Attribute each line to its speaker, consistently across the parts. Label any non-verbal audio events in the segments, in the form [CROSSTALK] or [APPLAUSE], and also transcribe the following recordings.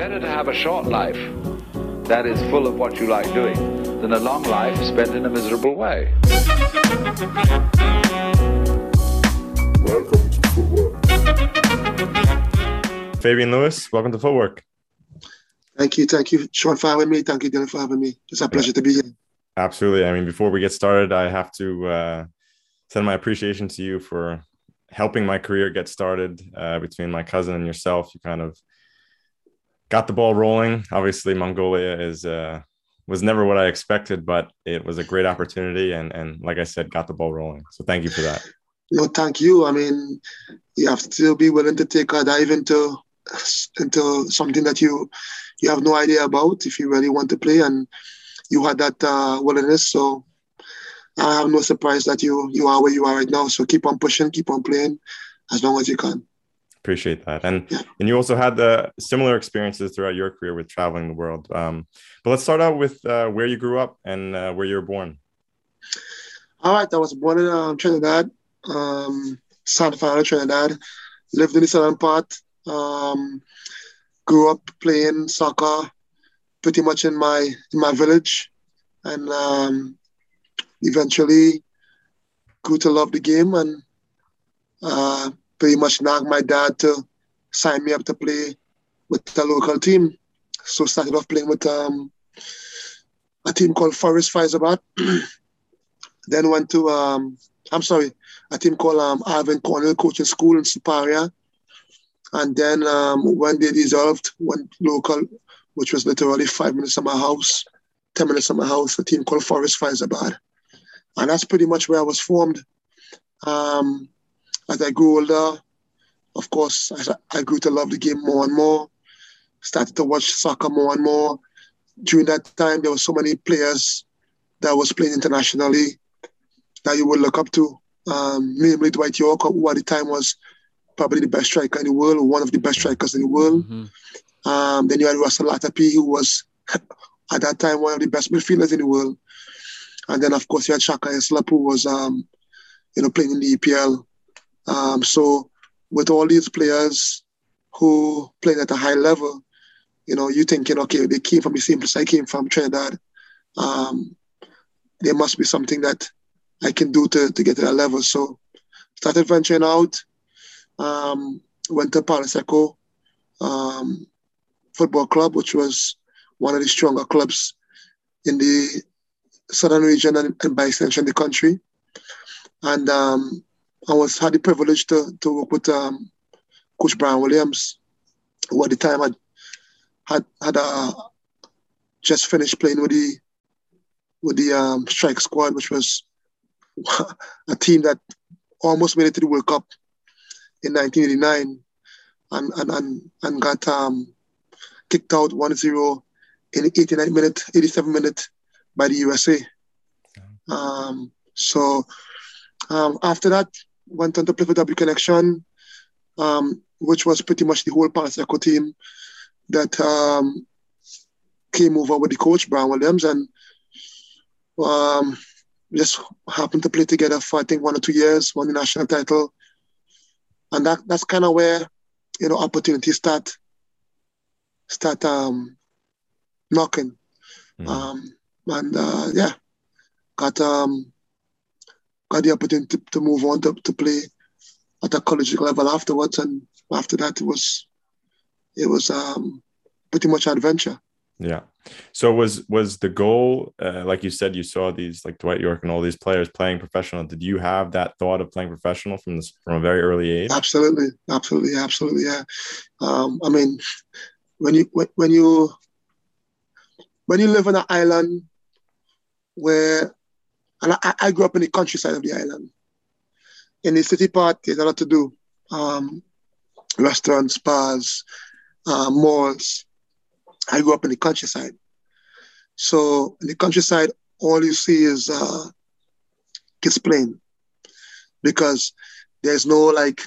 Speaker 1: Better to have a short life that is full of what you like doing than a long life spent in a miserable way.
Speaker 2: Welcome to Footwork.
Speaker 3: Fabian Lewis, welcome to Footwork.
Speaker 4: Thank you, thank you, Sean, for having me. Thank you, Dylan, for having me. It's a pleasure to be here.
Speaker 3: Absolutely. I mean, before we get started, I have to uh, send my appreciation to you for helping my career get started uh, between my cousin and yourself. You kind of got the ball rolling. Obviously, Mongolia is uh, was never what I expected, but it was a great opportunity, and and like I said, got the ball rolling. So thank you for that.
Speaker 4: No, thank you. I mean, you have to be willing to take a dive into into something that you you have no idea about if you really want to play, and you had that uh, willingness. So I have no surprise that you you are where you are right now. So keep on pushing, keep on playing as long as you can.
Speaker 3: Appreciate that, and and you also had the similar experiences throughout your career with traveling the world. Um, but let's start out with uh, where you grew up and uh, where you were born.
Speaker 4: All right, I was born in um, Trinidad, um, Santa Fe, Trinidad. Lived in the southern part. Um, grew up playing soccer, pretty much in my in my village, and um, eventually grew to love the game and uh, pretty much nagged my dad to sign me up to play with the local team. So started off playing with um, a team called Forest Fyzabad. [CLEARS THROAT] then went to um, I'm sorry, a team called um, Ivan Cornell Coaching School in Siparia. And then um, when they dissolved, went local, which was literally five minutes from my house, 10 minutes from my house, a team called Forest Fyzabad. And that's pretty much where I was formed. Um, as I grew older, of course, I, I grew to love the game more and more. Started to watch soccer more and more. During that time, there were so many players that was playing internationally that you would look up to, um, namely Dwight Yorke, who at the time was probably the best striker in the world, or one of the best strikers in the world. Mm-hmm. Um, then you had Russell Latapy, who was [LAUGHS] at that time one of the best midfielders in the world. And then, of course, you had Shaka Hislop, who was, um, you know, playing in the EPL. Um, so with all these players who playing at a high level, you know, you're thinking, okay, they came from the same place I came from, Trinidad. Um, there must be something that I can do to, to get to that level. So started venturing out, um, went to Palo Seco um, Football Club, which was one of the stronger clubs in the southern region and, and by extension the country. And um, I was had the privilege to, to work with um, Coach Brian Williams, who at the time had had, had uh, just finished playing with the with the um, strike squad, which was [LAUGHS] a team that almost made it to the World Cup in 1989 and, and, and, and got um, kicked out 1-0 in 89 minute, 87 minute by the USA. Um, so um, after that, went on to play for W Connection, um, which was pretty much the whole Palo Seco team that um, came over with the coach, Brian Williams, and um, just happened to play together for I think one or two years, won the national title, and that that's kind of where you know opportunities start start um, knocking, mm. um, and uh, yeah, got um, got the opportunity to, to move on to, to play at a college level afterwards, and after that it was it was um, pretty much adventure.
Speaker 3: Yeah. So was was the goal, uh, like you said, you saw these like Dwight Yorke and all these players playing professional. Did you have that thought of playing professional from this from a very early age?
Speaker 4: Absolutely, absolutely, absolutely. Yeah. Um, I mean, when you when you when you live on an island where, and I, I grew up in the countryside of the island. In the city part, there's a lot to do. Um, restaurants, bars, uh, malls I grew up in the countryside. So in the countryside, all you see is uh, kids playing because there's no like,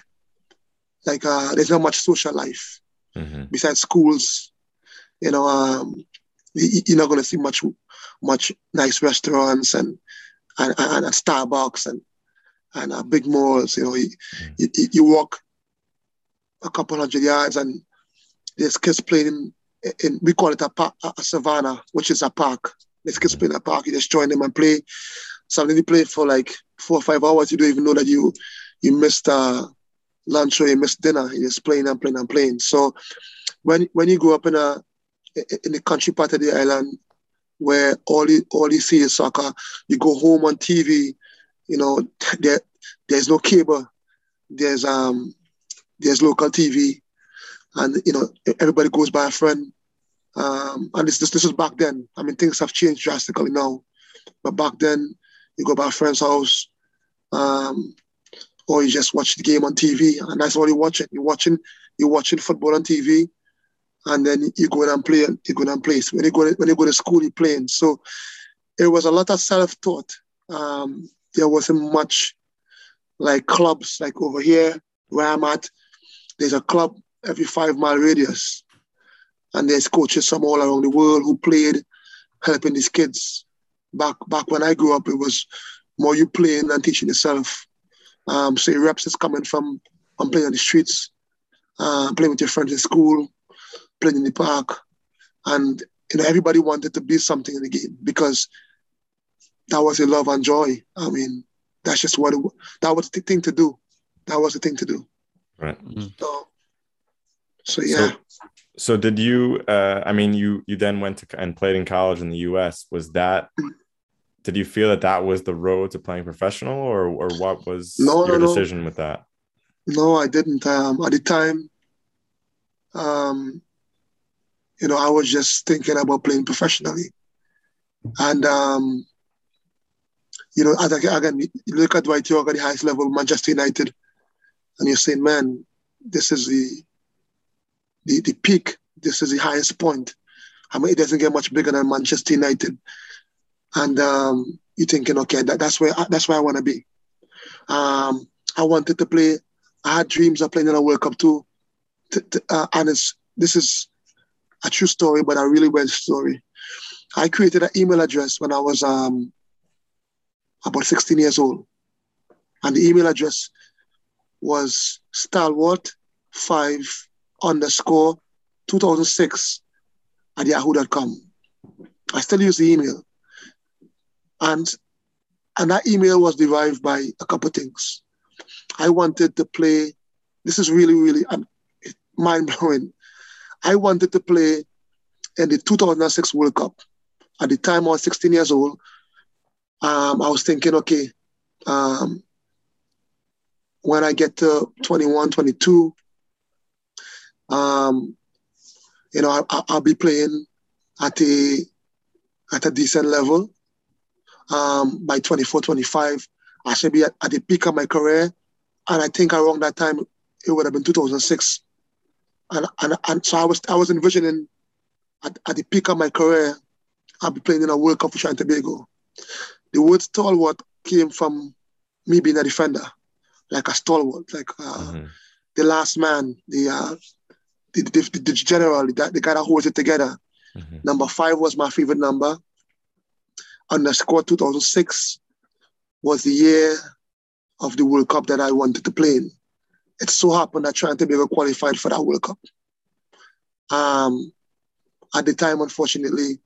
Speaker 4: like uh, there's not much social life mm-hmm. besides schools. You know, um, you're not going to see much, much nice restaurants and and, and, and Starbucks and and uh, big malls. You know, you, you, you walk a couple hundred yards and there's kids playing in we call it a, park, a savannah, which is a park. Let's kids play in a park. You just join them and play. Something you play for like four or five hours. You don't even know that you you missed uh, lunch or you missed dinner. You're just playing and playing and playing. So when when you grow up in a in the country part of the island where all you all you see is soccer, you go home on TV. You know there there's no cable. There's um there's local TV and you know everybody goes by a friend. Um, and this, this this is back then. I mean, things have changed drastically now, but back then you go by a friend's house, um, or you just watch the game on TV, and that's all you're watching. You're watching you're watching football on TV, and then you go and play. You go and play. So when you go when you go to school, you're playing. So it was a lot of self-taught. Um, there wasn't much like clubs like over here where I'm at. There's a club every five mile radius. And there's coaches from all around the world who played helping these kids. Back back when I grew up, it was more you playing than teaching yourself. Um, so your reps is coming from from playing on the streets, uh, playing with your friends in school, playing in the park, and you know everybody wanted to be something in the game because that was a love and joy. I mean, that's just what it, that was the thing to do. That was the thing to do.
Speaker 3: Right.
Speaker 4: Mm-hmm. So so yeah. So,
Speaker 3: so did you? Uh, I mean, you you then went to and played in college in the U.S. Was that? Did you feel that that was the road to playing professional, or or what was no, your no, decision
Speaker 4: no.
Speaker 3: with that?
Speaker 4: No, I didn't. Um, at the time, um, you know, I was just thinking about playing professionally, and um, you know, as I, again, look at Dwight Yorke at the highest level, Manchester United, and you're saying, man, this is the the, the peak. This is the highest point. I mean, it doesn't get much bigger than Manchester United. And um, you're thinking, okay, that, that's where that's where I want to be. Um, I wanted to play. I had dreams of playing in a World Cup too. T- t- uh, and it's, this is a true story, but a really well story. I created an email address when I was um, about 16 years old. And the email address was stalwart5 underscore 2006 at yahoo.com. I still use the email. And and that email was derived by a couple things. I wanted to play, this is really, really um, mind blowing. I wanted to play in the 2006 World Cup. At the time, I was 16 years old. Um, I was thinking, okay, um, when I get to 21, 22, um, you know, I, will be playing at a at a decent level. Um, by 24, 25, I should be at, at the peak of my career. And I think around that time, it would have been 2006. And, and, and so I was I was envisioning at, at the peak of my career, I'll be playing in a World Cup for Trinidad and Tobago. The word stalwart came from me being a defender, like a stalwart, like uh, mm-hmm. the last man, the uh, the, the, the general, the, the guy that holds it together. Mm-hmm. Number five was my favorite number. Underscore 2006 was the year of the World Cup that I wanted to play in. It so happened that Trinidad and Tobago qualified for that World Cup. Um, at the time, unfortunately,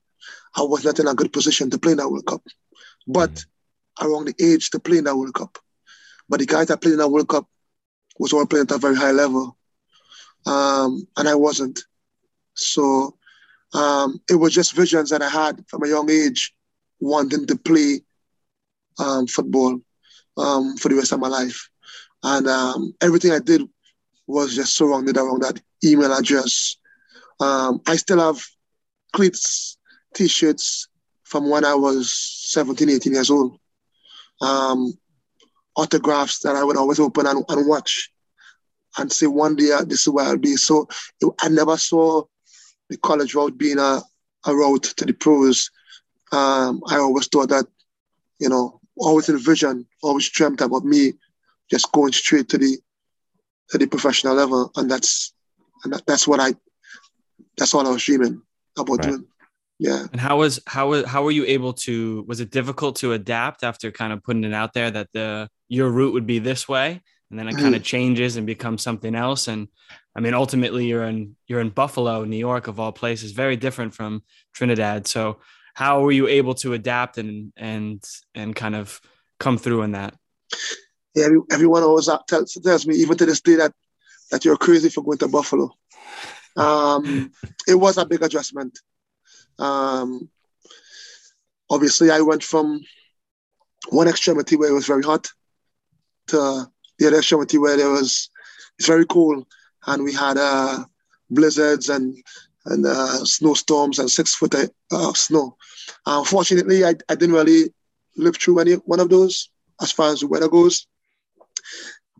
Speaker 4: I was not in a good position to play in that World Cup, but mm-hmm. around the age to play in that World Cup. But the guys that played in that World Cup was all playing at a very high level um, and I wasn't. So um, it was just visions that I had from a young age, wanting to play um, football um, for the rest of my life. And um, everything I did was just so wrong, surrounded around that email address. Um, I still have cleats, t-shirts from when I was 17, 18 years old. autographs that I would always open and, and watch and say one day uh, this is where I'll be. So I never saw the college route being a, a route to the pros. Um, I always thought that, you know, always envisioned, always dreamt about me just going straight to the to the professional level, and that's and that, that's what I that's all I was dreaming about right. doing. Yeah.
Speaker 2: And how was how was how were you able to? Was it difficult to adapt after kind of putting it out there that the your route would be this way? and then it kind of mm-hmm. changes and becomes something else. And I mean, ultimately you're in you're in Buffalo, New York, of all places, very different from Trinidad. So how were you able to adapt and and and kind of come through in that?
Speaker 4: Yeah, everyone always tells, tells me, even to this day, that that you're crazy for going to Buffalo. Um, it was a big adjustment. Um, obviously, I went from one extremity where it was very hot to the other extremity where there was it's very cool and we had uh, blizzards and and uh, snowstorms and six foot of uh, snow. Unfortunately, I, I didn't really live through any one of those as far as the weather goes.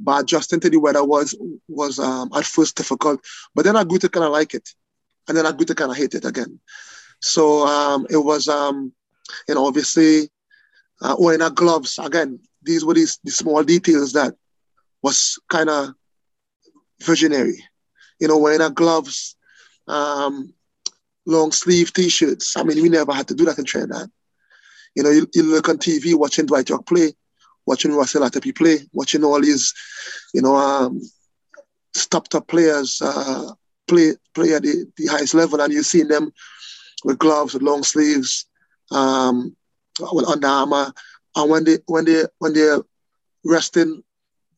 Speaker 4: But adjusting to the weather was was um, at first difficult, but then I grew to kind of like it, and then I grew to kind of hate it again. So um, it was, um, you know, obviously uh, wearing our gloves again. These were these, small details that was kind of visionary. You know, wearing our gloves, um, long sleeve t-shirts. I mean, we never had to do that in Trinidad. You know, you, you look on TV watching Dwight Yorke play, watching Russell Latapy play, watching all these, you know, um, top top players uh, play play at the, the highest level, and you see them with gloves, with long sleeves, um, with Under Armour, and when they when they when they're resting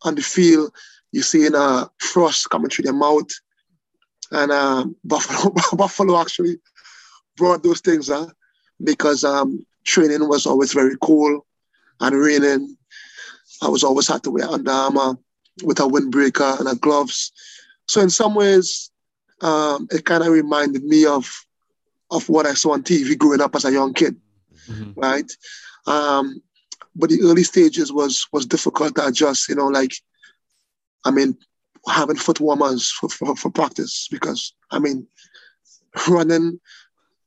Speaker 4: on the field, you see in uh, frost coming through their mouth. And um, [LAUGHS] Buffalo, Buffalo actually brought those things, huh? because um, training was always very cool and raining. I was always had to wear Under Armour with a windbreaker and a gloves. So in some ways, um, it kind of reminded me of of what I saw on TV growing up as a young kid, mm-hmm. right? Um, but the early stages was was difficult to adjust. You know, like I mean, having foot warmers for, for, for practice because I mean, running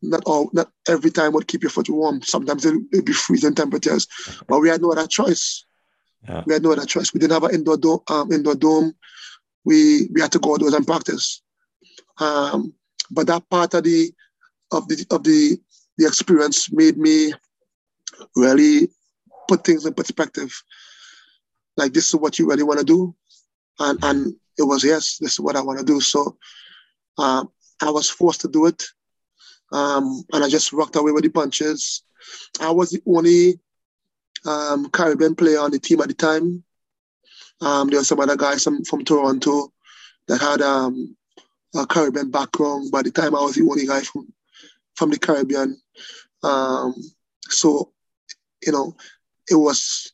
Speaker 4: not all not every time would keep your foot warm. Sometimes it would be freezing temperatures, but we had no other choice. Yeah. We had no other choice. We didn't have an indoor dome. Um, indoor dome. We we had to go outdoors and practice. Um, but that part of the of the of the the experience made me really put things in perspective. Like this is what you really want to do and and it was yes, this is what I want to do. So um, I was forced to do it, um, and I just rocked away with the punches. I was the only um, Caribbean player on the team at the time. Um, there were some other guys from, from Toronto that had um, a Caribbean background. By the time I was the only guy from from the Caribbean, um, so you know, it was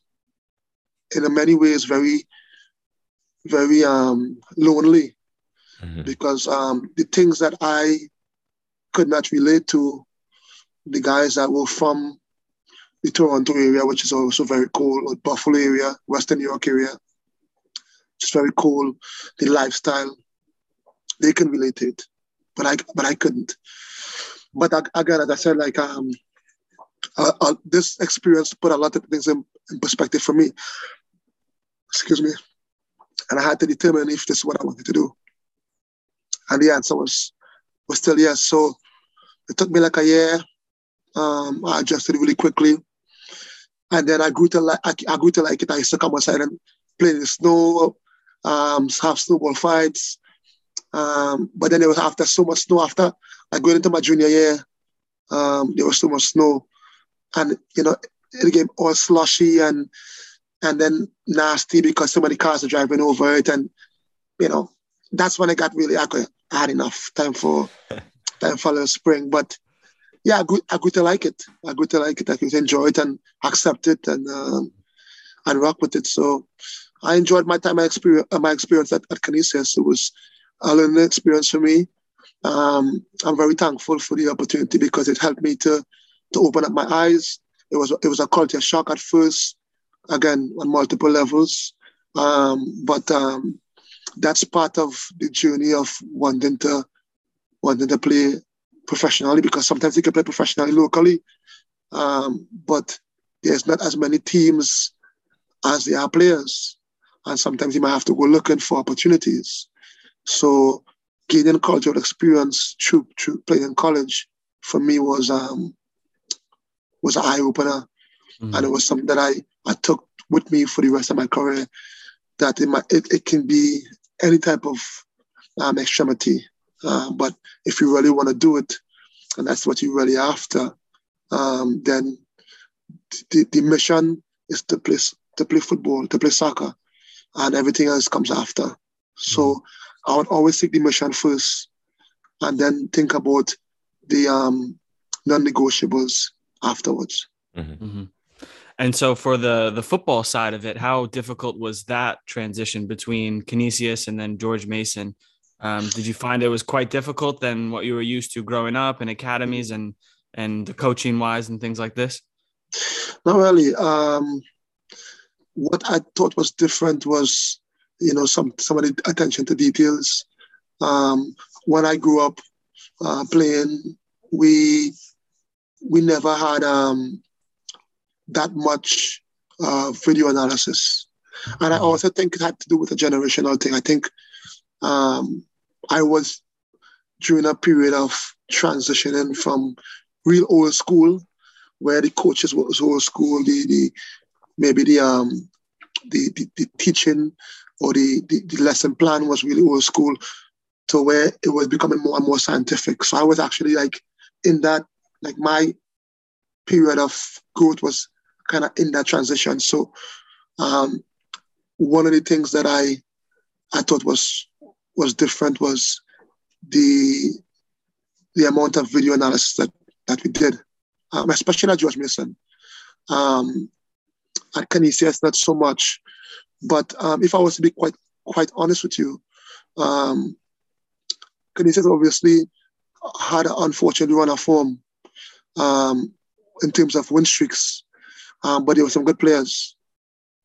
Speaker 4: in many ways very very um, lonely mm-hmm. because um, the things that I could not relate to, the guys that were from the Toronto area, which is also very cool, or Buffalo area, Western New York area, it's very cool. The lifestyle, they can relate it, but I but I couldn't. But again, as I said, like um, this experience put a lot of things in, in perspective for me. Excuse me and I had to determine if this is what I wanted to do. And the answer was was still yes. So it took me like a year. Um, I adjusted really quickly, and then I grew to like I, I grew to like it. I used to come outside and play in the snow, um, have snowball fights. Um, but then it was after so much snow. After I going into my junior year, um, there was so much snow, and you know it became all slushy and and then nasty because so many cars are driving over it, and you know that's when I got really I, could, I had enough time for [LAUGHS] time for the spring. But yeah, I grew, I grew to like it. I grew to like it. I could enjoy it and accept it and um, and rock with it. So I enjoyed my time, my experience, uh, my experience at, at Canisius. It was a learning experience for me. Um, I'm very thankful for the opportunity because it helped me to to open up my eyes. It was it was a culture shock at first again on multiple levels. Um, but um, that's part of the journey of wanting to wanting to play professionally because sometimes you can play professionally locally, um, but there's not as many teams as there are players, and sometimes you might have to go looking for opportunities. So gaining cultural experience through, through playing in college for me was um, was an eye opener, mm-hmm. and it was something that I I took with me for the rest of my career. That it, might, it, it can be any type of um, extremity. Uh, but if you really want to do it, and that's what you're really after, um, then the, the mission is to play to play football, to play soccer, and everything else comes after. So. I would always take the mission first, and then think about the um, non-negotiables afterwards.
Speaker 2: Mm-hmm. Mm-hmm. And so, for the the football side of it, how difficult was that transition between Canisius and then George Mason? Um, did you find it was quite difficult than what you were used to growing up in academies and and coaching wise and things like this?
Speaker 4: Not really. Um, what I thought was different was, you know, some some of the attention to details. Um, when I grew up uh, playing, we we never had um, that much uh, video analysis. And I mm-hmm. also think it had to do with a generational thing. I think um, I was during a period of transitioning from real old school, where the coaches was old school, the, the maybe the um the, the, the teaching or the, the, the lesson plan was really old school to where it was becoming more and more scientific. So I was actually like in that like my period of growth was kind of in that transition. So um, one of the things that I I thought was was different was the the amount of video analysis that that we did, um, especially at George Mason. Um, at Canisius, not so much. But um, if I was to be quite quite honest with you, um, Canisius obviously had an unfortunate run of form um, in terms of win streaks um, but there were some good players.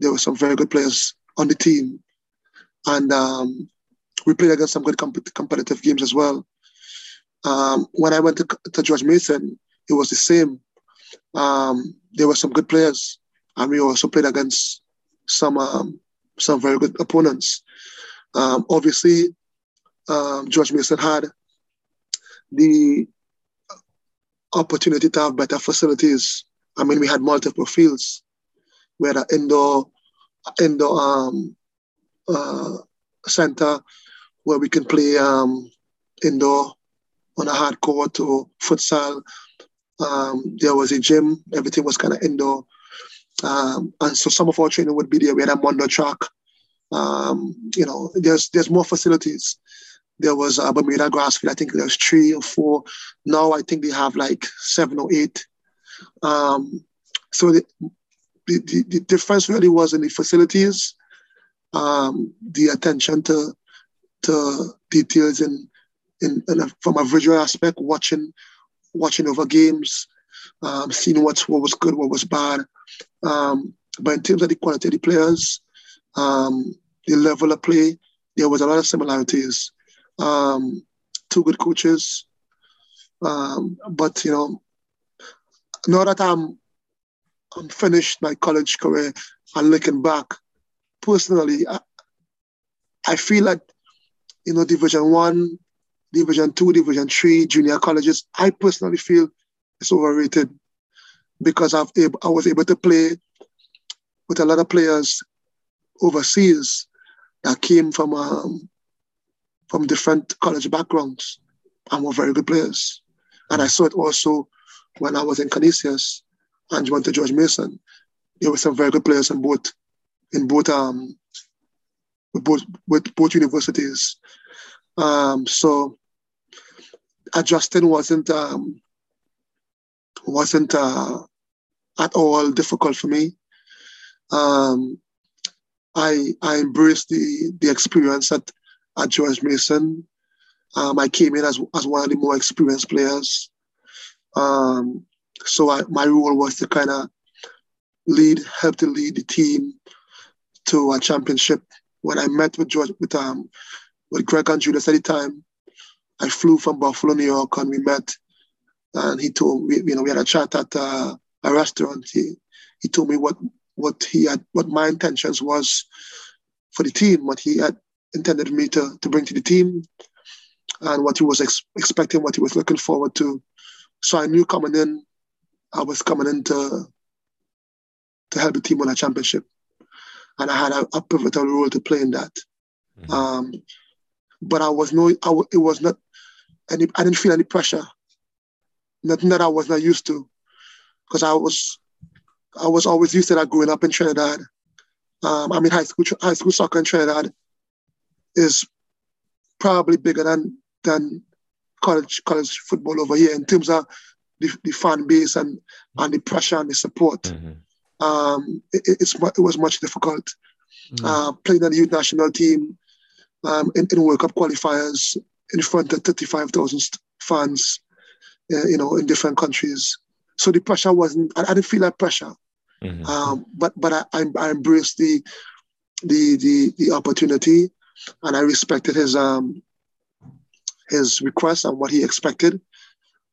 Speaker 4: There were some very good players on the team. And um, we played against some good comp- competitive games as well. Um, when I went to, to, George Mason, it was the same. Um, there were some good players, and we also played against some um, some very good opponents. Um, obviously, George Mason had the opportunity to have better facilities I mean, we had multiple fields. We had an indoor, indoor um, uh, center where we can play um, indoor on a hard court or futsal. Um, there was a gym. Everything was kind of indoor. Um, and so some of our training would be there. We had a Mondo track. Um, you know, there's there's more facilities. There was a Bermuda grass field. I think there's three or four. Now I think they have like seven or eight. Um, so the, the, the, difference really was in the facilities, um, the attention to to details in, in, in a, from a visual aspect, watching watching over games, um, seeing what what was good, what was bad. Um, but in terms of the quality of the players, um, the level of play, there was a lot of similarities. Um, two good coaches, um, but you know, now that I'm I'm finished my college career and looking back, personally, I, I feel like you know Division One, Division Two, Division Three, junior colleges. I personally feel it's overrated because I've I was able to play with a lot of players overseas that came from um, from different college backgrounds and were very good players. And I saw it also when I was in Canisius and went to George Mason, there were some very good players in both in both um with both with both universities. Um, so adjusting wasn't um, wasn't uh, at all difficult for me. Um, I I embraced the the experience at, at George Mason. Um, I came in as as one of the more experienced players. Um, so I, my role was to kind of lead, help to lead the team to a championship. When I met with George, with um, with Greg Andrulis at the time, I flew from Buffalo, New York, and we met. And he told me, you know, we had a chat at uh, a restaurant. He he told me what what he had, what my intentions was for the team, what he had intended me to to bring to the team, and what he was ex- expecting, what he was looking forward to. So I knew coming in, I was coming in to, to help the team win a championship. And I had a, a pivotal role to play in that. Mm-hmm. Um, but I was no, I, it was not any, I didn't feel any pressure. Nothing that I was not used to, because I was, I was always used to that growing up in Trinidad. Um, I mean, high school, high school soccer in Trinidad is probably bigger than than college college football over here in terms of the, the fan base and and the pressure and the support. Mm-hmm. Um, it, it's it was much difficult. Mm-hmm. Uh, playing on the youth national team um, in, in World Cup qualifiers in front of 35,000 fans, uh, you know, in different countries. So the pressure wasn't. I, I didn't feel that pressure, mm-hmm. um, but but I, I, I embraced the the the the opportunity, and I respected his um his request and what he expected,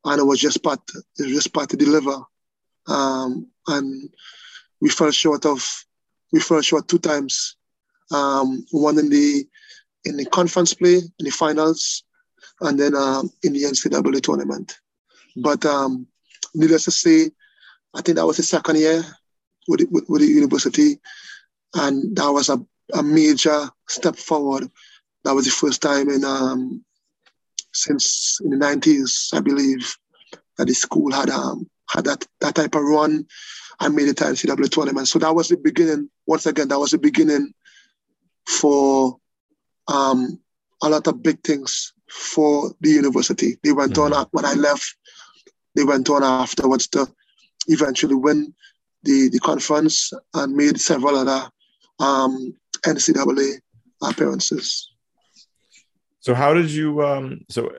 Speaker 4: and it was just part it was just part to deliver, um, and we fell short of we fell short two times, um, one in the in the conference play in the finals, and then um, in the NCAA tournament. But um, needless to say, I think that was the second year with, with, with the university, and that was a, a major step forward. That was the first time in um, since in the 90s, I believe, that the school had um, had that, that type of run and made it to NCAA tournament. So that was the beginning. Once again, that was the beginning for um, a lot of big things for the university. They went mm-hmm. on when I left. They went on afterwards to eventually win the, the conference and made several other um, NCAA appearances.
Speaker 3: So how did you? Um, so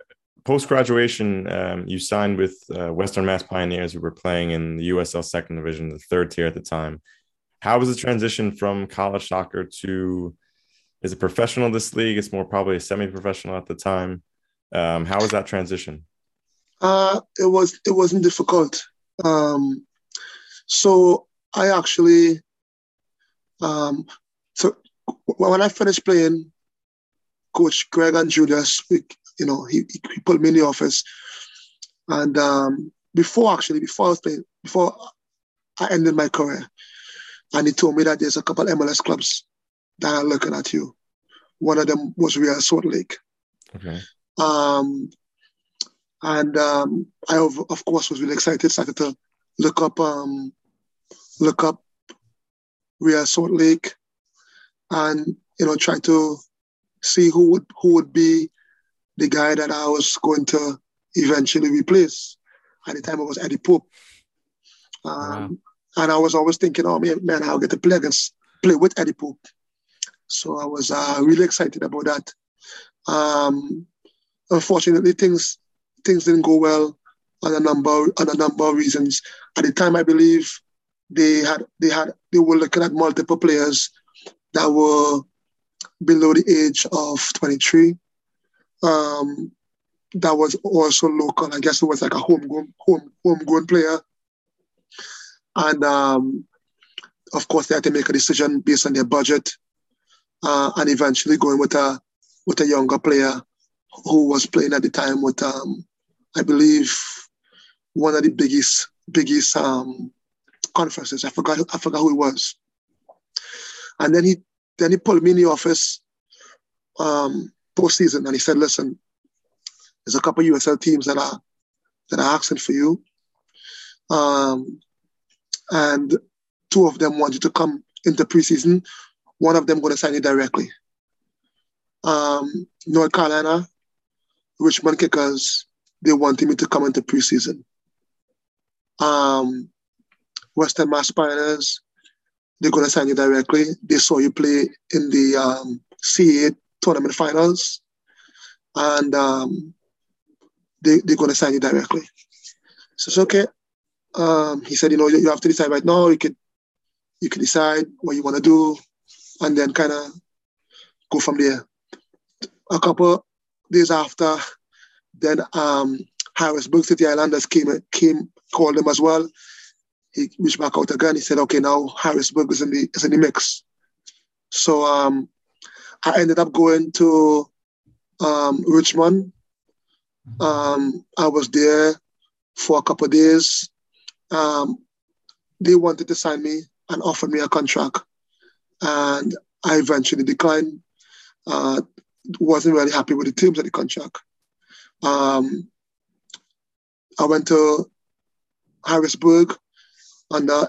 Speaker 3: post graduation, um, you signed with uh, Western Mass Pioneers, who were playing in the USL Second Division, the third tier at the time. How was the transition from college soccer to? Is it professional? This league? It's more probably a semi-professional at the time. Um, how was that transition?
Speaker 4: Uh, it was it wasn't difficult. Um, so I actually, um, so when I finished playing, Coach Greg Andrulis, you know, he, he put me in the office. And um, before actually, before I was playing, before I ended my career, and he told me that there's a couple MLS clubs that are looking at you. One of them was Real Salt Lake. Okay. Um, and um, I of, of, course was really excited. Started to look up um, look up Real Salt Lake, and you know try to see who would who would be the guy that I was going to eventually replace. At the time, it was Eddie Pope. Um, wow. And I was always thinking, oh man, man, I'll get to play against, play with Eddie Pope. So I was uh, really excited about that. Um, unfortunately, things things didn't go well on a number on a number of reasons. At the time, I believe they had they had they were looking at multiple players that were below the age of 23. Um, that was also local. I guess it was like a homegrown home homegrown player. And um, of course, they had to make a decision based on their budget, uh, and eventually going with a with a younger player who was playing at the time with, um, I believe, one of the biggest biggest um, conferences. I forgot I forgot who it was. And then he then he pulled me in the office um, postseason and he said, "Listen, there's a couple USL teams that are that are asking for you, um, and two of them want you to come into preseason. One of them going to sign you directly. Um, North Carolina, Richmond Kickers, they wanted me to come into preseason. Um, Western Mass Pioneers, they're going to sign you directly. They saw you play in the um, CAA tournament finals, and um, they, they're going to sign you directly. So it's okay. Um, he said, you know, you, you have to decide right now. You could you could decide what you want to do, and then kind of go from there. A couple days after, then um, Harrisburg City Islanders came came called him as well he reached back out again. He said, okay, now Harrisburg is in the is in the mix. So um, I ended up going to um, Richmond. Um, I was there for a couple days. Um, they wanted to sign me and offer me a contract, and I eventually declined. Uh, wasn't really happy with the terms of the contract. Um, I went to Harrisburg under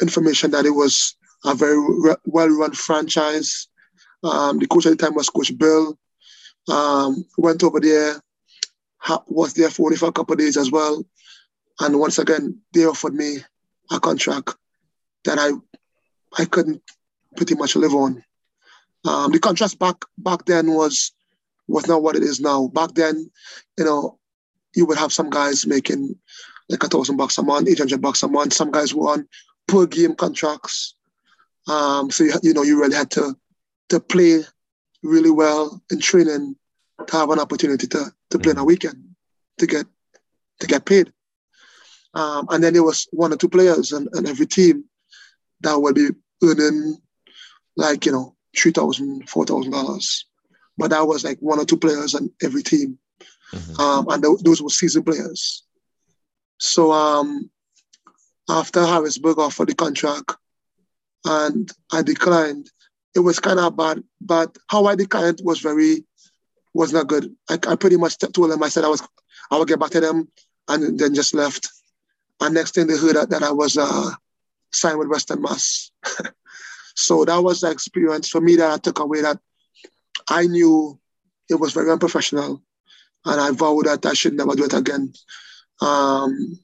Speaker 4: information that it was a very re- well-run franchise. Um, the coach at the time was Coach Bill. Um, went over there, ha- was there for only for a couple of days as well, and once again they offered me a contract that I I couldn't pretty much live on. Um, the contrast back back then was was not what it is now. Back then, you know, you would have some guys making like a thousand bucks a month, eight hundred bucks a month. Some guys were on per game contracts. Um, so you, you know you really had to to play really well in training to have an opportunity to to play on a weekend to get to get paid. Um, and then there was one or two players and, and every team that would be earning like you know three thousand, four thousand dollars. But that was like one or two players on every team,
Speaker 3: Mhm.
Speaker 4: um, and th- those were season players. So um, after Harrisburg offered the contract, and I declined, it was kind of bad. But how I declined was very was not good. I, I pretty much told them I said I was I would get back to them, and then just left. And next thing they heard that, that I was uh, signed with Western Mass. [LAUGHS] so that was the experience for me that I took away that I knew it was very unprofessional, and I vowed that I should never do it again. Um,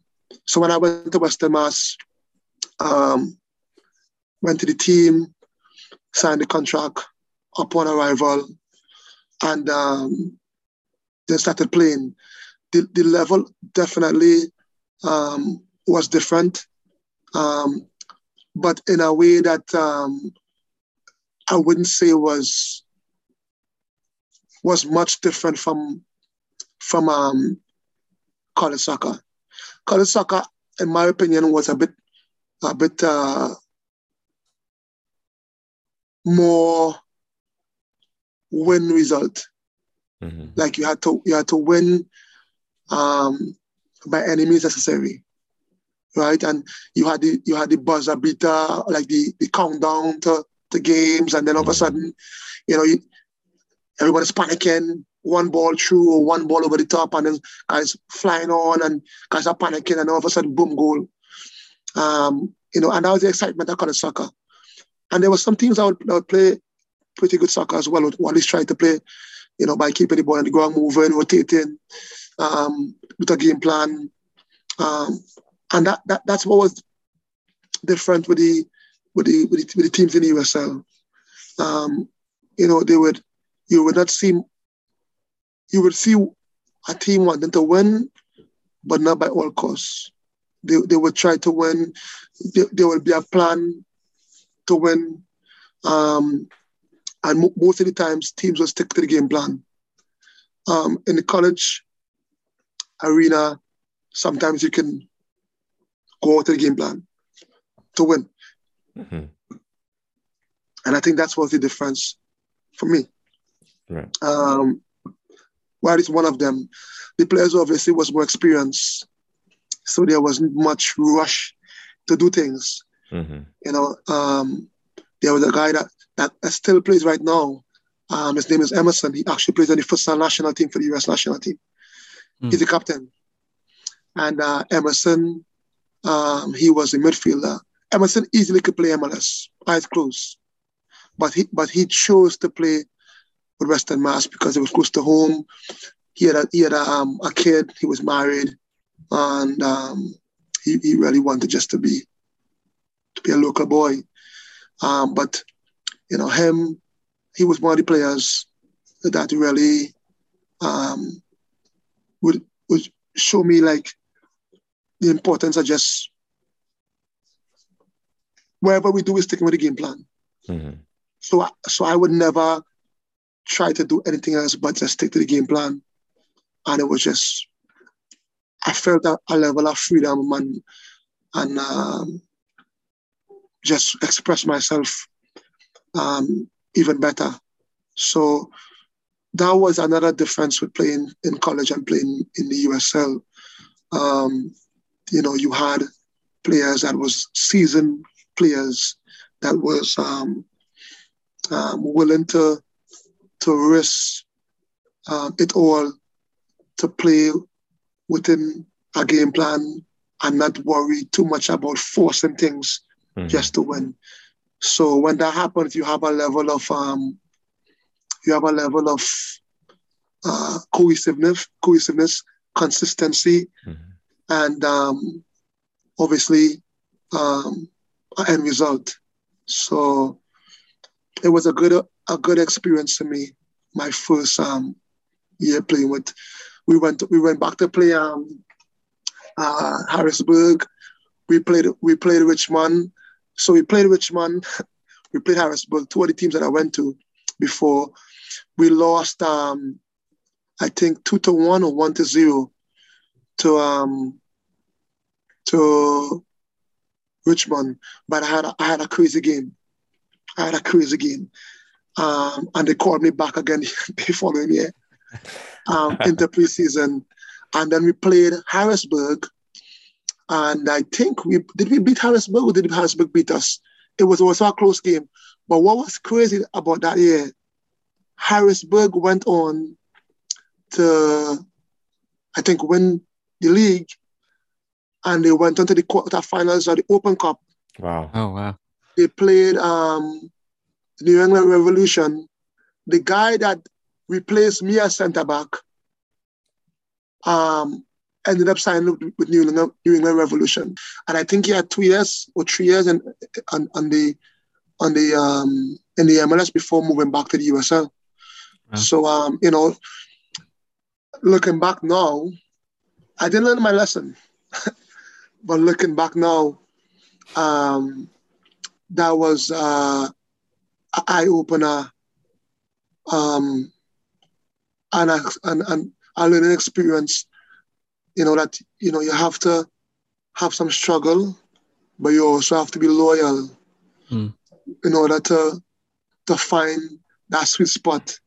Speaker 4: so when I went to Western Mass, um, went to the team, signed the contract upon arrival, and um, then started playing. The, the level definitely um, was different, um, but in a way that um, I wouldn't say was was much different from from um, college soccer. College soccer, in my opinion, was a bit a bit uh, more win result.
Speaker 3: Mhm.
Speaker 4: Like you had to you had to win um, by any means necessary, right? And you had the you had the buzzer beater, like the the countdown to the games, and then all of a
Speaker 3: Mhm.
Speaker 4: sudden, you know, you, everybody's panicking. One ball through or one ball over the top, and then guys flying on, and guys are panicking, and all of a sudden, boom, goal. Um, you know, and that was the excitement of college soccer. And there were some teams that would, that would play pretty good soccer as well, or at least try to play, you know, by keeping the ball on the ground, moving, rotating, um, with a game plan. Um, and that, that that's what was different with the with the with the, with the teams in the USL. Um, you know, they would you would not see you would see a team wanting to win, but not by all costs. They, they would try to win. There, there would be a plan to win. Um, and mo- most of the times, teams will stick to the game plan. Um, in the college arena, sometimes you can go out to the game plan to win.
Speaker 3: Mhm.
Speaker 4: And I think that's was the difference for me.
Speaker 3: Right.
Speaker 4: Um, well, it's one of them. The players obviously was more experienced, so there wasn't much rush to do things.
Speaker 3: Mhm.
Speaker 4: You know, um, there was a guy that, that that still plays right now. Um, his name is Emerson. He actually plays on the futsal national team for the U.S. national team.
Speaker 2: Hmm.
Speaker 4: He's the captain. And uh, Emerson, um, he was a midfielder. Emerson easily could play MLS, eyes closed, but he but he chose to play with Western Mass because it was close to home. He had a, he had a, um, a kid. He was married, and um, he, he really wanted just to be to be a local boy. Um, but you know him, he was one of the players that really um, would would show me like the importance of just wherever we do is sticking with the game plan.
Speaker 3: Mhm.
Speaker 4: So I- so I would never try to do anything else but just stick to the game plan. And it was just I felt a, a level of freedom and and um, just express myself um, even better. So that was another difference with playing in college and playing in the USL. Um, you know, you had players that was seasoned players that was um, um, willing to to risk um, it all to play within a game plan and not worry too much about forcing things mm-hmm. just to win. So when that happens, you have a level of um, you have a level of uh, cohesiveness, cohesiveness, consistency, mm-hmm. and um, obviously um, end result. So it was a good a good experience for me. My first um, year playing with. We went we went back to play um, uh, Harrisburg. We played we played Richmond. So we played Richmond. we played Harrisburg. Two of the teams that I went to before. We lost um, I think two to one or one to zero to um to Richmond. But I had a, I had a crazy game. I had a crazy game. Um, and they called me back again [LAUGHS] the following year um, in the preseason. And then we played Harrisburg. And I think we did we beat Harrisburg or did Harrisburg beat us? It was also a close game. But what was crazy about that year, Harrisburg went on to, I think, win the league, and they went on to the quarterfinals of the Open Cup.
Speaker 3: Wow!
Speaker 2: Oh wow!
Speaker 4: They played um, the New England Revolution. The guy that replaced me as centre back um, ended up signing with New England, New England Revolution, and I think he had two years or three years in, on, on the on the um, in the MLS before moving back to the USL. So um, you know, looking back now, I didn't learn my lesson. [LAUGHS] but looking back now, um, that was uh, an eye opener um, and, and, and a learning experience. You know, that you know, you have to have some struggle, but you also have to be loyal mm. in order to to find that sweet spot,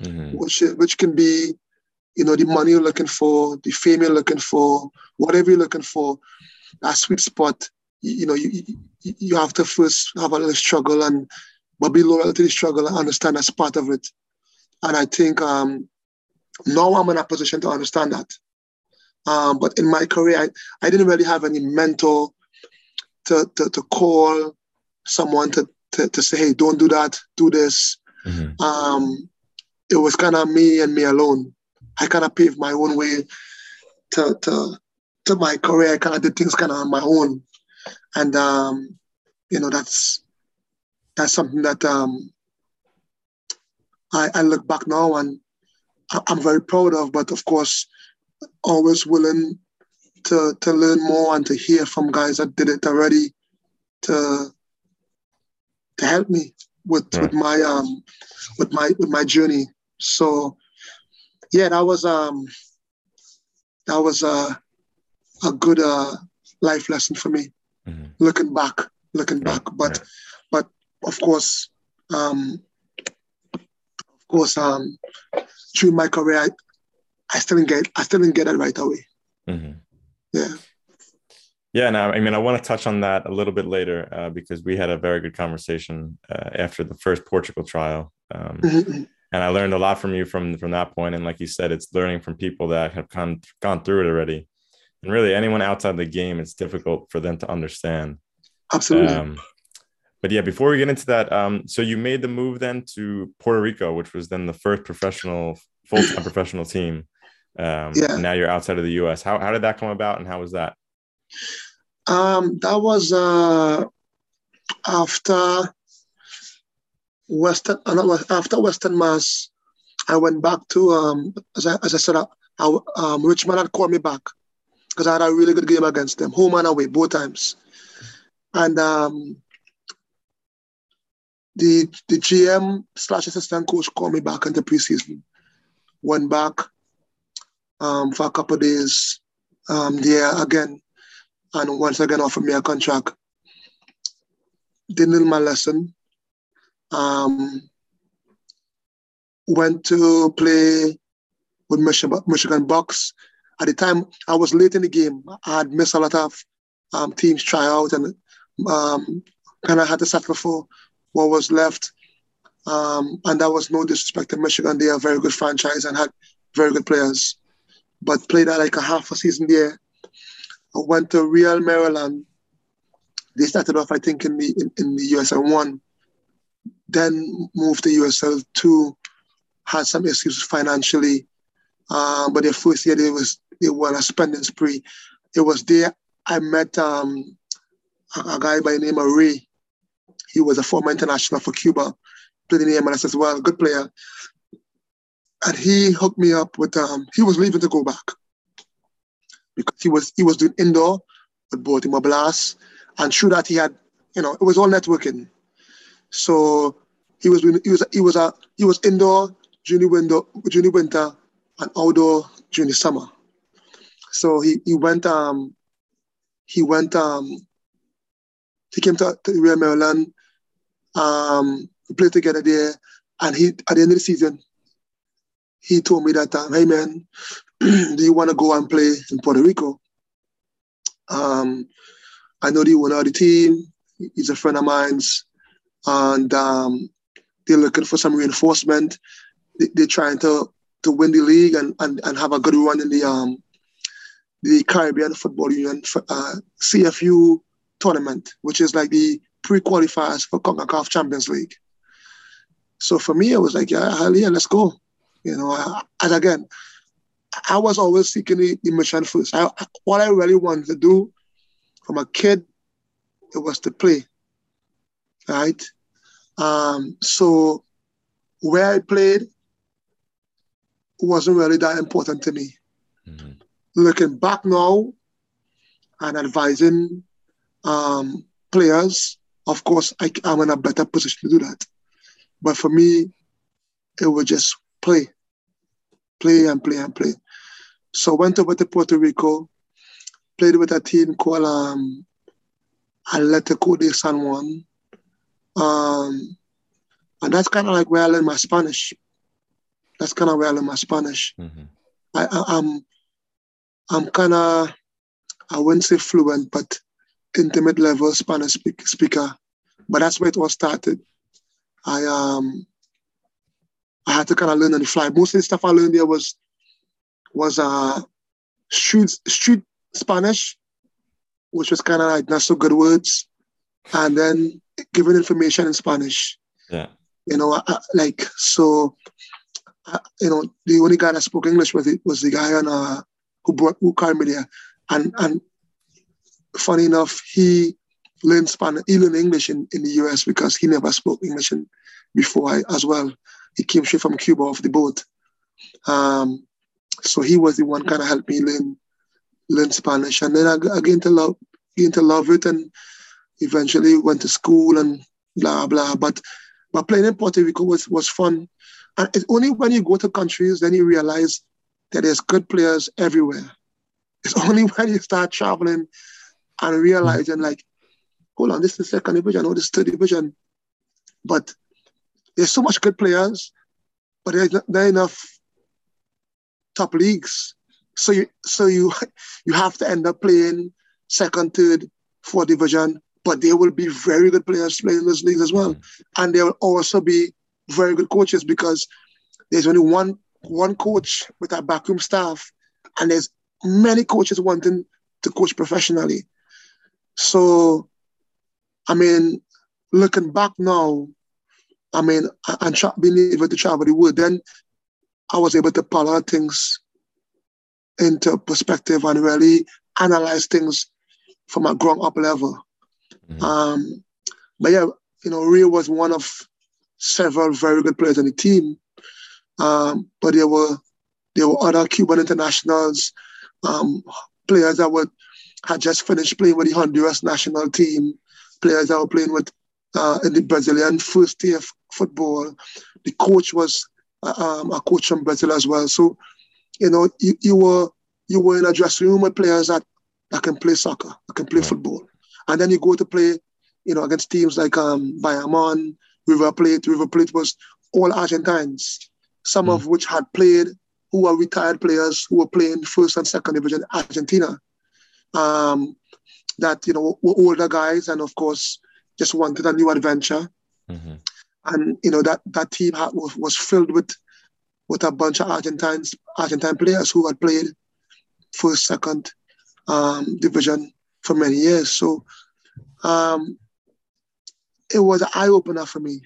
Speaker 4: mm-hmm. which which can be you know, the money you're looking for, the fame you're looking for, whatever you're looking for, that sweet spot, you, you know, you, you, you have to first have a little struggle and but be loyal to the struggle and understand that's part of it. And I think um, now I'm in a position to understand that. Um, but in my career, I, I didn't really have any mentor to, to, to call someone to, to, to say, hey, don't do that, do this. Mm-hmm. Um, it was kind of me and me alone. I kind of paved my own way to to to my career. I kind of did things kind of on my own, and um, you know that's that's something that um, I, I look back now and I'm very proud of. But of course, always willing to to learn more and to hear from guys that did it already to to help me with right. with my um with my with my journey. So yeah, that was um that was uh, a good uh, life lesson for me. Mm-hmm. Looking back, looking back, but but of course, um, of course, um, through my career, I, I still didn't get I still didn't get it right away. Mm-hmm. Yeah.
Speaker 3: Yeah, now I mean, I want to touch on that a little bit later uh, because we had a very good conversation uh, after the first Portugal trial. Um, mm-hmm and I learned a lot from you from from that point. And like you said, it's learning from people that have gone gone through it already. And really, anyone outside the game, it's difficult for them to understand.
Speaker 4: Absolutely. Um,
Speaker 3: but yeah, before we get into that, um, so you made the move then to Puerto Rico, which was then the first professional, full time professional team. Um, yeah. now you're outside of the U.S. How how did that come about, and how was that?
Speaker 4: Um, that was uh, after Western after Western Mass, I went back to um, as I as I said, I, I, um, Richmond had called me back because I had a really good game against them, home and away, both times. And um, the the GM slash assistant coach called me back in the preseason. Went back um, for a couple days um, there again, and once again offered me a contract. Didn't learn my lesson um, went to play with Michigan, Michigan Bucks. At the time, I was late in the game. I had missed a lot of um, teams tryout and um, kind of had to settle for what was left. Um, and that was no disrespect to Michigan. They are a very good franchise and had very good players. But played like a half a season there. I went to Real Maryland. They started off, I think, in the in, in the USL one. Then moved to USL two. Had some issues financially. Uh, but their first year they was they were a spending spree. It was there I met um, a, a guy by the name of Ray. He was a former international for Cuba, played in the MLS as well, good player. And he hooked me up with um, he was leaving to go back because he was he was doing indoor with Baltimore Blast, and through that he had you know it was all networking. So he was doing he was he was a he was indoor winter during the winter and outdoor during the summer. So he he went um he went um he came to, to Real Maryland, um, we played together there, and he at the end of the season, he told me that time, hey man, [CLEARS THROAT] do you want to go and play in Puerto Rico? Um, I know the owner of the team, he's a friend of mine's, and um, they're looking for some reinforcement. They, are trying to to win the league and, and, and have a good run in the um the Caribbean Football Union uh, CFU tournament, which is like the pre-qualifiers for CONCACAF Champions League. So for me, it was like, yeah, hell yeah, let's go. You know, and again, I was always seeking the, the mission first. I, what I really wanted to do from a kid, it was to play, right? Um, so where I played wasn't really that important to me. Mm-hmm looking back now and advising um, players, of course, I, am in a better position to do that. But for me, it was just play, play and play and play. So I went over to Puerto Rico, played with a team called um, Atletico de San Juan. Um, and that's kind of like where I learned my Spanish. That's kind of where I learned my Spanish. Mm-hmm. I, I, am I'm kind of, I wouldn't say fluent, but intimate level Spanish speak, speaker. But that's where it all started. I um I had to kind of learn on the fly. Most of the stuff I learned there was was uh street street Spanish, which was kind of like not so good words, and then giving information in Spanish.
Speaker 3: Yeah.
Speaker 4: You know, I, I, like so. I, you know, the only guy that spoke English was the, was the guy on uh, who brought who came there, and and funny enough, he learned Spanish, he learned English in, in the US because he never spoke English in, before I, as well. He came straight from Cuba off the boat. Um, so he was the one kind of helped me learn learn Spanish, and then I, I to love began to love it, and eventually went to school and blah blah. But but playing in Puerto Rico was was fun, and it's only when you go to countries then you realize that there's good players everywhere. It's [LAUGHS] only when you start traveling and realizing, like, hold on, this is second division, or this is third division. But there's so much good players, but there's not, enough top leagues. So you so you [LAUGHS] you have to end up playing second, third, fourth division, but there will be very good players playing in those leagues as well. Mm. And there will also be very good coaches because there's only one one coach with our backroom staff, and there's many coaches wanting to coach professionally. So, I mean, looking back now, I mean, and tra- being able to travel the world, then I was able to pull out things into perspective and really analyze things from a grown up level. Mm-hmm. Um, but yeah, you know, Rio was one of several very good players on the team. Um, but there were there were other Cuban internationals, um, players that were had just finished playing with the Honduras national team, players that were playing with uh, in the Brazilian first tier football. The coach was uh, um, a coach from Brazil as well. So, you know, you, you were you were in a dressing room with players that, that can play soccer, that can play football. And then you go to play, you know, against teams like um, Bayamon, River Plate. River Plate was all Argentines some mm. of which had played, who were retired players who were playing first and second division Argentina. Um, that you know were older guys, and of course just wanted a new adventure. Mm-hmm. and you know that that team had, was, was filled with with a bunch of Argentines Argentine players who had played first, second um, division for many years. So um, it was an eye opener for me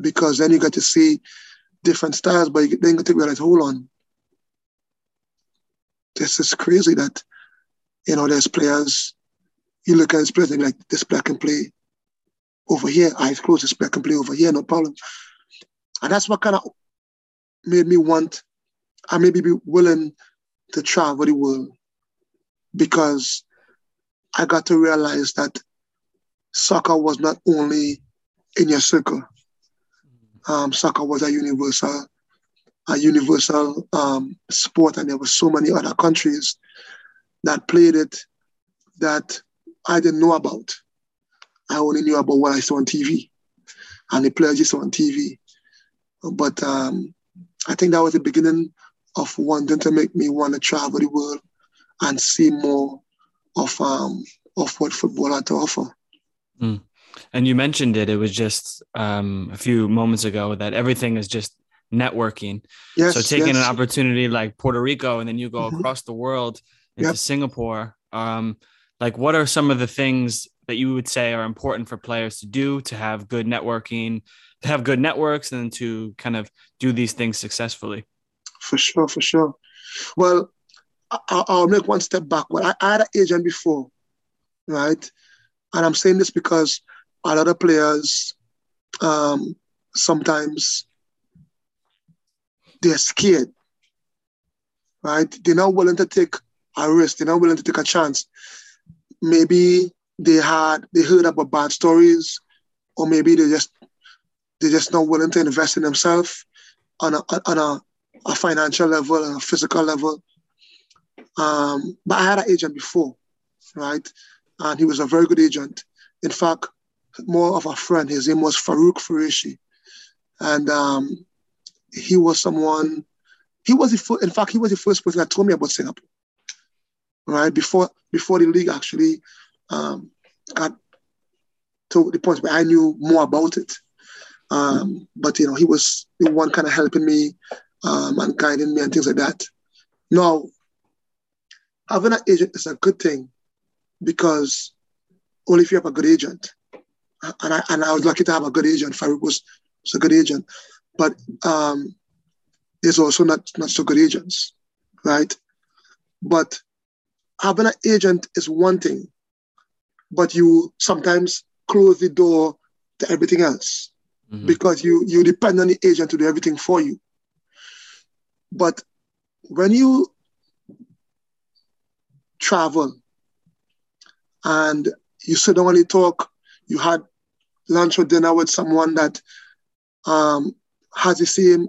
Speaker 4: because then you got to see different styles, but you, then you get to realize, hold on, this is crazy that you know there's players. You look at this player and like this player can play over here, eyes closed, this player can play over here, no problem. And that's what kind of made me want, I maybe be willing to travel the world because I got to realize that soccer was not only in your circle. Um, soccer was a universal, a universal um, sport, and there were so many other countries that played it that I didn't know about. I only knew about what I saw on TV and the players you saw on TV. But um, I think that was the beginning of wanting to make me want to travel the world and see more of um, of what football had to offer.
Speaker 2: Mm. And you mentioned it. It was just um, a few moments ago that everything is just networking.
Speaker 4: Yes,
Speaker 2: so taking
Speaker 4: yes.
Speaker 2: an opportunity like Puerto Rico, and then you go
Speaker 4: Mhm.
Speaker 2: across the world into
Speaker 4: Yep.
Speaker 2: Singapore. Um, like, what are some of the things that you would say are important for players to do to have good networking, to have good networks, and to kind of do these things successfully?
Speaker 4: For sure, for sure. Well, I, I'll make one step back. Well, I, I had an agent before, right? And I'm saying this because a lot of players um, sometimes they're scared, right? They're not willing to take a risk. They're not willing to take a chance. Maybe they had they heard about bad stories, or maybe they just they're just not willing to invest in themselves on a on a, a financial level and a physical level. Um, but I had an agent before, right? And he was a very good agent. In fact, more of a friend. His name was Farouk Farishi. And um, he was someone, he was the first, in fact, he was the first person that told me about Singapore, right? Before before the league actually um, to the point where I knew more about it. Um, but, you know, he was the one kind of helping me um, and guiding me and things like that. Now, having an agent is a good thing because only if you have a good agent, and I and I was lucky to have a good agent. Farouk was, was a good agent, but um, there's also not not so good agents, right? But having an agent is one thing, but you sometimes close the door to everything else
Speaker 2: Mhm.
Speaker 4: because you you depend on the agent to do everything for you. But when you travel and you sit down and you talk, you had lunch or dinner with someone that um, has the same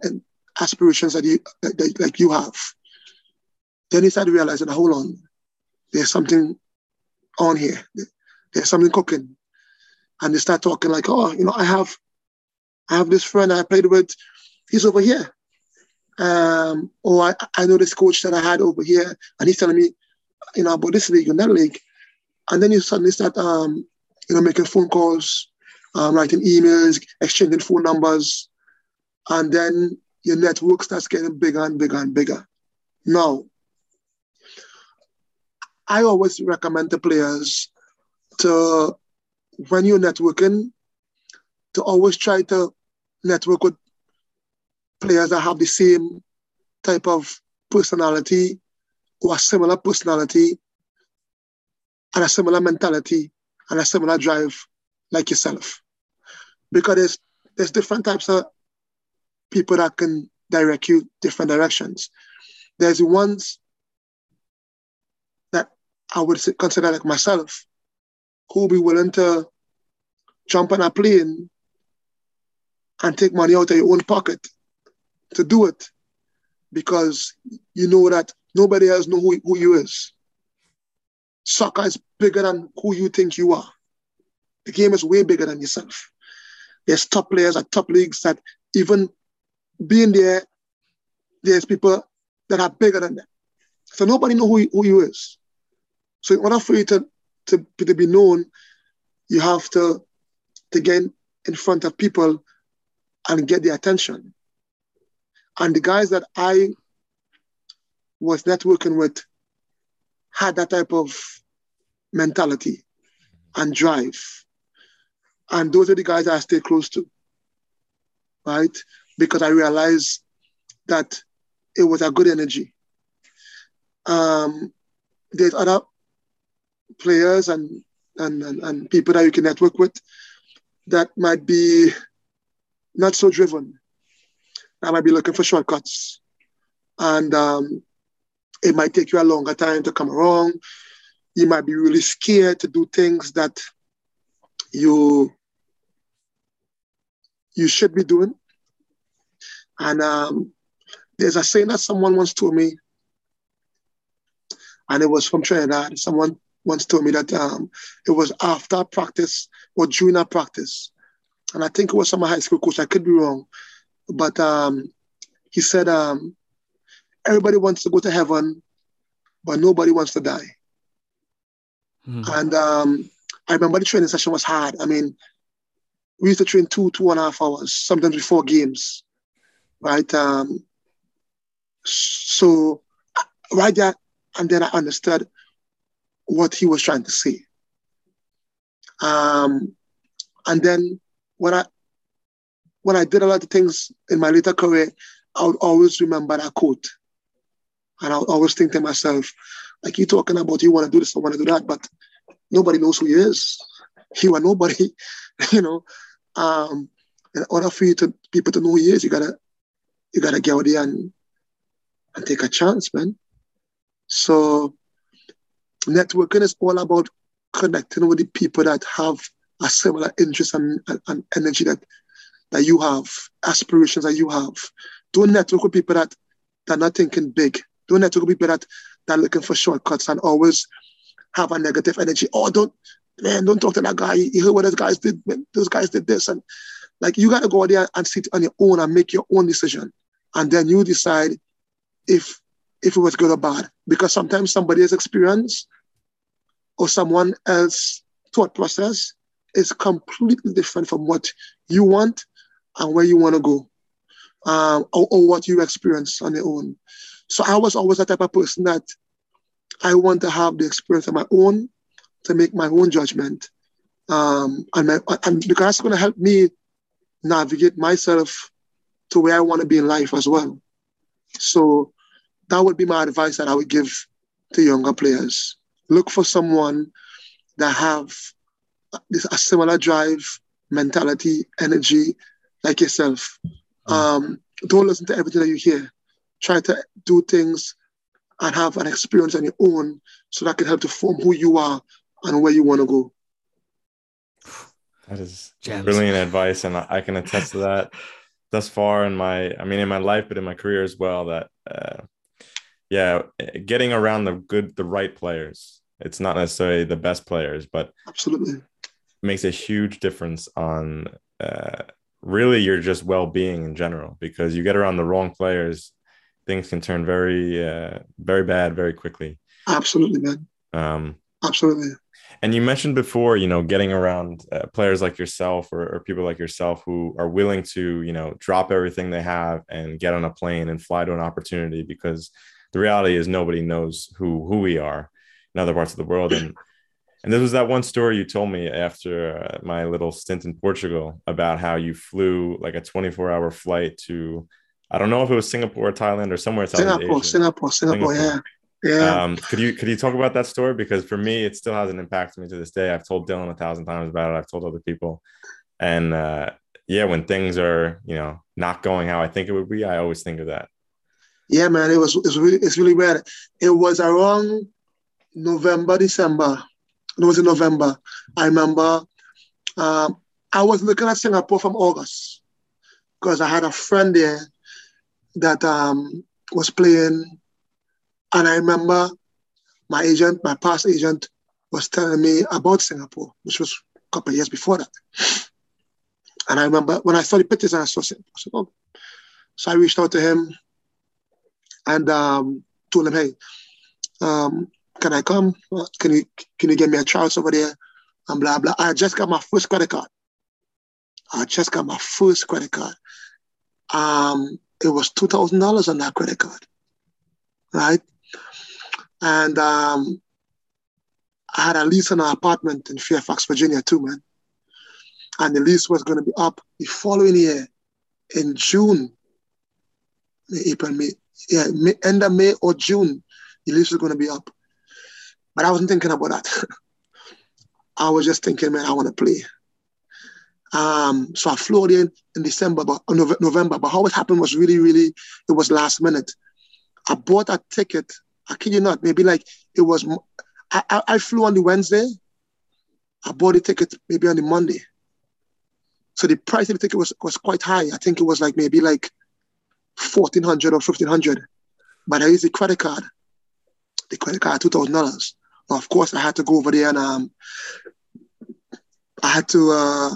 Speaker 4: aspirations that you that, that- like you have, then you start realizing, hold on, there's something on here. There's something cooking. And they start talking like, oh, you know, I have I have this friend I played with, he's over here. Um, or I, I know this coach that I had over here, and he's telling me, you know, about this league and that league. And then you suddenly start, um, you know, making phone calls, um, writing emails, exchanging phone numbers, and then your network starts getting bigger and bigger and bigger. Now, I always recommend to players to, when you're networking, to always try to network with players that have the same type of personality or a similar personality and a similar mentality and a similar drive like yourself. Because there's there's different types of people that can direct you different directions. There's the ones that I would consider like myself, who will be willing to jump on a plane and take money out of your own pocket to do it because you know that nobody else know who, who you is. Soccer is bigger than who you think you are. The game is way bigger than yourself. There's top players at top leagues that even being there, there's people that are bigger than them. So nobody know who, who you is. So in order for you to, to, to be known, you have to, to get in front of people and get the attention. And the guys that I was networking with had that type of mentality and drive. And those are the guys I stay close to, right? Because I realized that it was a good energy. Um, there's other players and, and, and, and people that you can network with that might be not so driven. I might be looking for shortcuts. And um, it might take you a longer time to come around. You might be really scared to do things that you you should be doing. And um, there's a saying that someone once told me, and it was from Trinidad. Someone once told me that um, it was after practice or during a practice. And I think it was some high school coach. I could be wrong. But um, he said, um, everybody wants to go to heaven, but nobody wants to die. Mm-hmm. And um, I remember the training session was hard. I mean, we used to train two, two and a half hours, sometimes before games, right? Um, so right there, and then I understood what he was trying to say. Um, and then when I when I did a lot of things in my later career, I would always remember that quote. And I always think to myself, like you talking about you want to do this, I want to do that, but nobody knows who he is. He was nobody, [LAUGHS] you know. Um, in order for you to people to know who he is, you gotta you gotta get out there and and take a chance, man. So networking is all about connecting with the people that have a similar interest and, and, and energy that that you have, aspirations that you have. Don't network with people that that are not thinking big. Don't network with people that that are looking for shortcuts and always have a negative energy. Oh, don't man, don't talk to that guy. You heard what those guys did. Those guys did this, and like you got to go out there and sit on your own and make your own decision, and then you decide if if it was good or bad. Because sometimes somebody's experience or someone else thought process is completely different from what you want and where you want to go, um, or, or, what you experience on your own. So I was always the type of person that I want to have the experience of my own to make my own judgment, um, and, my, and because it's going to help me navigate myself to where I want to be in life as well. So that would be my advice that I would give to younger players. Look for someone that have this a similar drive, mentality, energy, like yourself. Mm. Um, don't listen to everything that you hear. Try to do things and have an experience on your own so that can help to form who you are and where you want to go.
Speaker 3: That is Gems. brilliant advice, and I can attest to that thus far in my, I mean, in my life, but in my career as well. That, uh, yeah, getting around the good, the right players. It's not necessarily the best players, but
Speaker 4: absolutely.
Speaker 3: makes a huge difference on uh, really your just well-being in general because you get around the wrong players things can turn very uh, very bad very quickly.
Speaker 4: Absolutely man. Um, absolutely.
Speaker 3: and you mentioned before you know getting around uh, players like yourself or, or, people like yourself who are willing to you know drop everything they have and get on a plane and fly to an opportunity because the reality is nobody knows who who we are in other parts of the world and and this was that one story you told me after uh, my little stint in Portugal about how you flew like a 24 hour flight to, I don't know if it was Singapore or Thailand or somewhere.
Speaker 4: Singapore, Singapore, Singapore, Singapore, yeah. Yeah. Um,
Speaker 3: could you could you talk about that story because for me it still has an impact to me to this day. I've told Dylan a thousand times about it. I've told other people, and uh, yeah, when things are you know not going how I think it would be, I always think of that.
Speaker 4: Yeah, man, it was it's really it's really bad. It was around November, December it was in November. I remember um, I was looking at Singapore from August because I had a friend there that um, was playing. And I remember my agent, my past agent, was telling me about Singapore, which was a couple of years before that. And I remember when I saw the pictures and I saw Singapore, oh. So I reached out to him and um, told him, hey, um, can I come? Can you can you get me a chance over there? And blah blah. I just got my first credit card. I just got my first credit card. um, it was two thousand dollars on that credit card, right? And um, I had a lease on an apartment in Fairfax, Virginia, too, man. And the lease was going to be up the following year in June, April, May, yeah, May, end of May or June, the lease was going to be up. But I wasn't thinking about that. [LAUGHS] I was just thinking, man, I want to play. Um, so I flew in in December, but uh, November. But how it happened was really, really, it was last minute. I bought a ticket. I kid you not, maybe like it was. I, I, I flew on the Wednesday. I bought the ticket maybe on the Monday. So the price of the ticket was was quite high. I think it was like maybe like fourteen hundred or fifteen hundred. But I used the credit card. The credit card two thousand dollars. Of course, I had to go over there and um, I had to uh,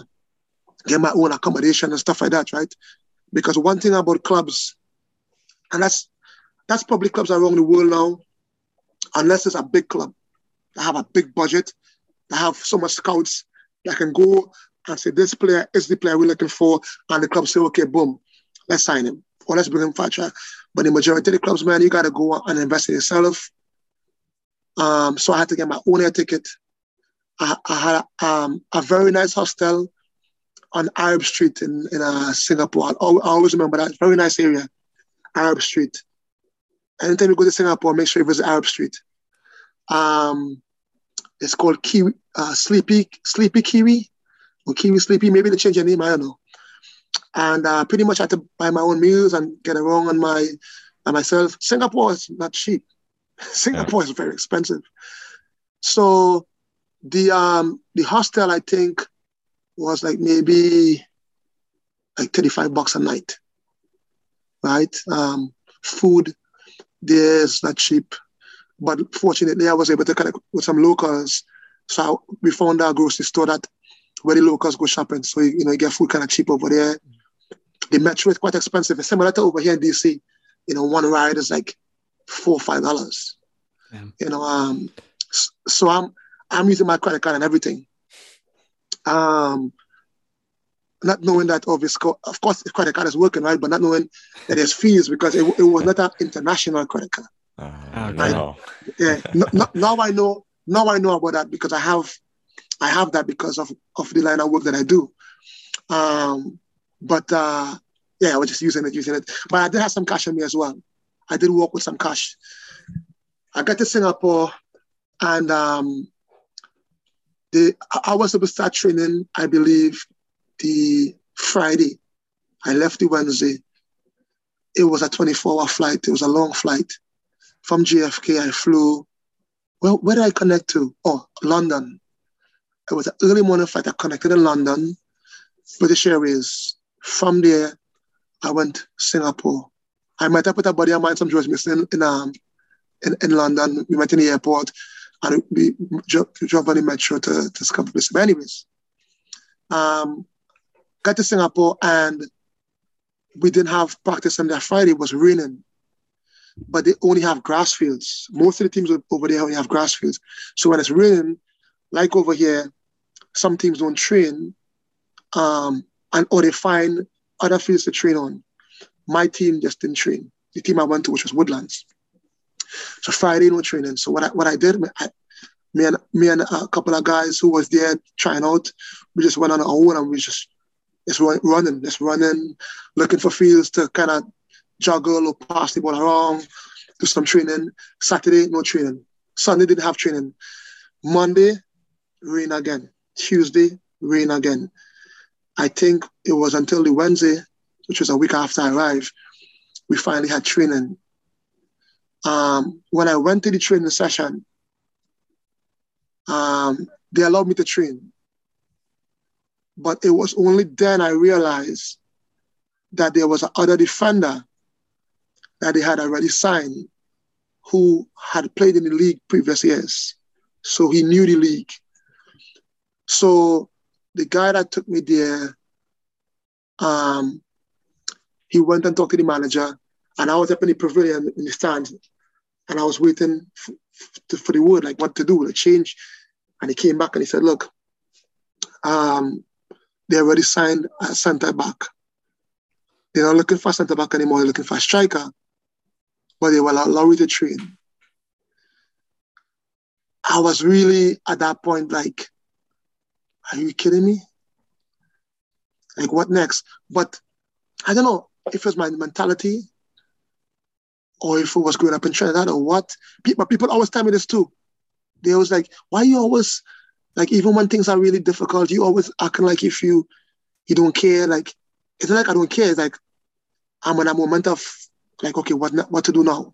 Speaker 4: get my own accommodation and stuff like that, right? Because one thing about clubs, and that's that's probably clubs around the world now, unless it's a big club that have a big budget, that have so much scouts that can go and say this player is the player we're looking for, and the club say, okay, boom, let's sign him or let's bring a try. But the majority of the clubs, man, you got to go and invest in yourself. Um, so I had to get my own air ticket. I, I had um, a very nice hostel on Arab Street in, in uh, Singapore. I always remember that. Very nice area, Arab Street. Anytime you go to Singapore, make sure you visit Arab Street. Um, it's called Kiwi, uh, Sleepy Sleepy Kiwi, or Kiwi Sleepy. Maybe they change the name. I don't know. And uh, pretty much I had to buy my own meals and get around on my on myself. Singapore is not cheap. [LAUGHS] Singapore yeah. is very expensive. So the um the hostel I think was like maybe like 35 bucks a night. Right? Um, food there's not cheap. But fortunately I was able to connect with some locals. So we found a grocery store that where the locals go shopping. So you know you get food kind of cheap over there. The metro is quite expensive. It's similar to over here in DC. You know, one ride is like four or five dollars. You know, um, so I'm I'm using my credit card and everything. Um, not knowing that obviously, of course, the credit card is working right, but not knowing that there's fees because it, it was not an international credit card.
Speaker 3: Uh, right? no.
Speaker 4: Yeah. no, no, now I know. Now I know about that because I have, I have that because of of the line of work that I do. Um, but uh, yeah, I was just using it, using it. But I did have some cash on me as well. I did work with some cash. I got to Singapore and um, the, I was supposed to start training, I believe, the Friday. I left the Wednesday. It was a 24 hour flight. It was a long flight. From JFK, I flew. Well, where did I connect to? Oh, London. It was an early morning flight. I connected in London, British Airways. From there, I went Singapore. I met up with a buddy of mine, some George Mason, in um, in, in London. We met in the airport and we drove, on the metro to, to Scarborough. But anyways, um, got to Singapore and we didn't have practice on that Friday. It was raining, but they only have grass fields. Most of the teams over there only have grass fields. So when it's raining, like over here, some teams don't train, um, and or they find other fields to train on. My team just didn't train. The team I went to, which was Woodlands, so Friday no training. So what I what I did, I, me and me and a couple of guys who was there trying out, we just went on our own and we just just running, just running, looking for fields to kind of juggle or pass the ball around, do some training. Saturday, no training. Sunday didn't have training. Monday, rain again. Tuesday, rain again. I think it was until the Wednesday, which was a week after I arrived, we finally had training um, when I went to the training session, um, they allowed me to train. But it was only then I realized that there was another defender that they had already signed who had played in the league previous years. So he knew the league. So the guy that took me there, um, he went and talked to the manager, and I was up in the pavilion in the stands and I was waiting for, for the word, like what to do, the change. And he came back and he said, look, um, they already signed a center back. they're not looking for a centre back anymore, they're looking for a striker. But they will allow you to train. I was really at that point like, are you kidding me? Like, what next? But I don't know if it was my mentality or if it was growing up in Trinidad or what. People, people always tell me this too. They always like, why you always, like, even when things are really difficult, you always acting like if you, you don't care. Like, it's not like I don't care. It's like I'm in a moment of like, okay, what what to do now?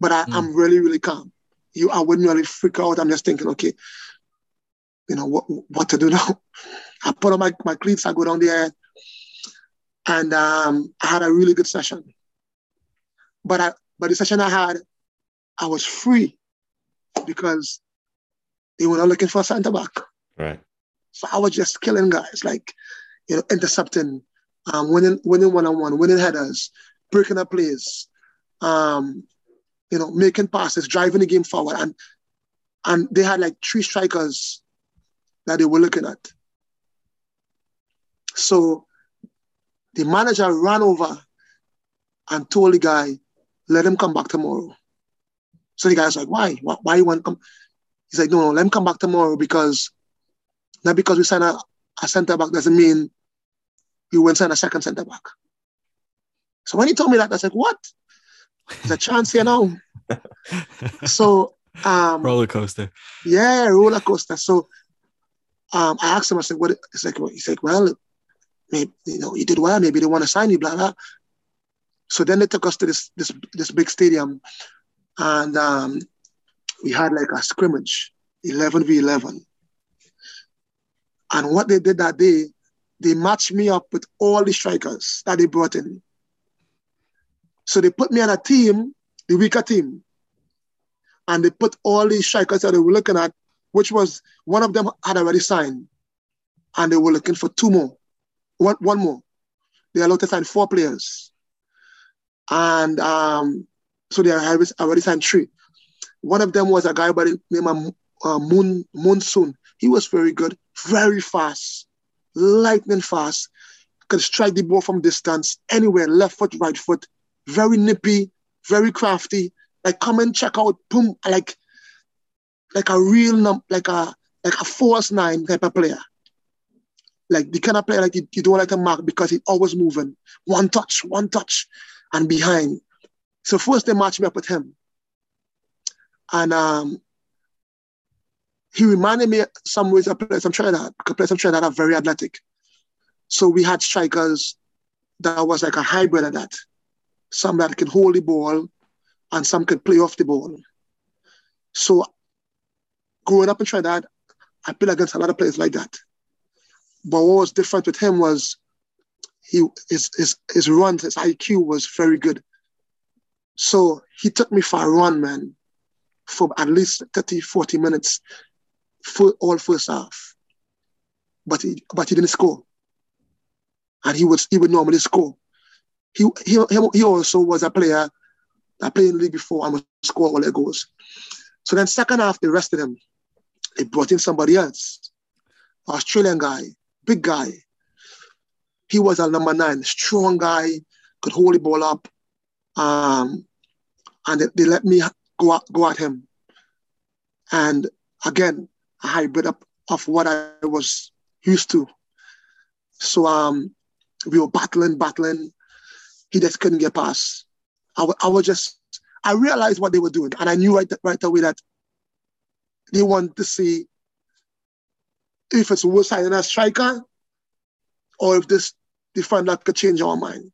Speaker 4: But I, mm. I'm really, really calm. You, I wouldn't really freak out. I'm just thinking, okay, you know what what to do now. [LAUGHS] I put on my, my cleats, I go down there, and um, I had a really good session. But I but the session I had, I was free because they were not looking for a center back.
Speaker 3: Right.
Speaker 4: So I was just killing guys, like you know, intercepting, um, winning winning one on one, winning headers, breaking up plays, um, you know, making passes, driving the game forward, and and they had like three strikers that they were looking at. So the manager ran over and told the guy, let him come back tomorrow. So the guy's like, why? Why, why you want to come? He's like, no, no, let him come back tomorrow because not because we sign a, a center back doesn't mean we won't sign a second center back. So when he told me that, I was like, what? There's a chance here now. [LAUGHS] so um
Speaker 2: roller coaster.
Speaker 4: Yeah, roller coaster. So um I asked him, I said, what it's like he's like, well, maybe you know, you did well, maybe they want to sign you, blah blah. So then they took us to this this this big stadium and um we had like a scrimmage, 11 v 11. And what they did that day, they matched me up with all the strikers that they brought in. So they put me on a team, the weaker team, and they put all these strikers that they were looking at, which was one of them had already signed, and they were looking for two more, one, one more. They allowed to sign four players. And um, so they already signed three. One of them was a guy by the name of uh, Moon Monsoon. He was very good, very fast, lightning fast, could strike the ball from distance, anywhere, left foot, right foot, very nippy, very crafty. Like come and check out, boom, like like a real like a like a false nine type of player. Like the kind of player like you, you don't like to mark because he's always moving. One touch, one touch, and behind. So first they matched me up with him. And um, he reminded me some ways of players I'm trying to players I'm trying that are very athletic. So we had strikers that was like a hybrid of that. Some that can hold the ball and some can play off the ball. So growing up in Trinidad, I played against a lot of players like that. But what was different with him was he his his his runs, his IQ was very good. So he took me for a run, man, for at least 30, 40 minutes full, all first half. But he, but he didn't score. And he would, he would normally score. He, he, he also was a player that played in the league before and would score all their goals. So then second half, they rested him. They brought in somebody else, Australian guy, big guy. He was a number nine, strong guy, could hold the ball up. Um, and they, they let me go at, go at him. And again, a hybrid of, of what I was used to. So um, we were battling, battling. He just couldn't get past. I, I was just, I realized what they were doing, and I knew right, right away that they want to see if it's worth signing a striker or if this defender could change our mind.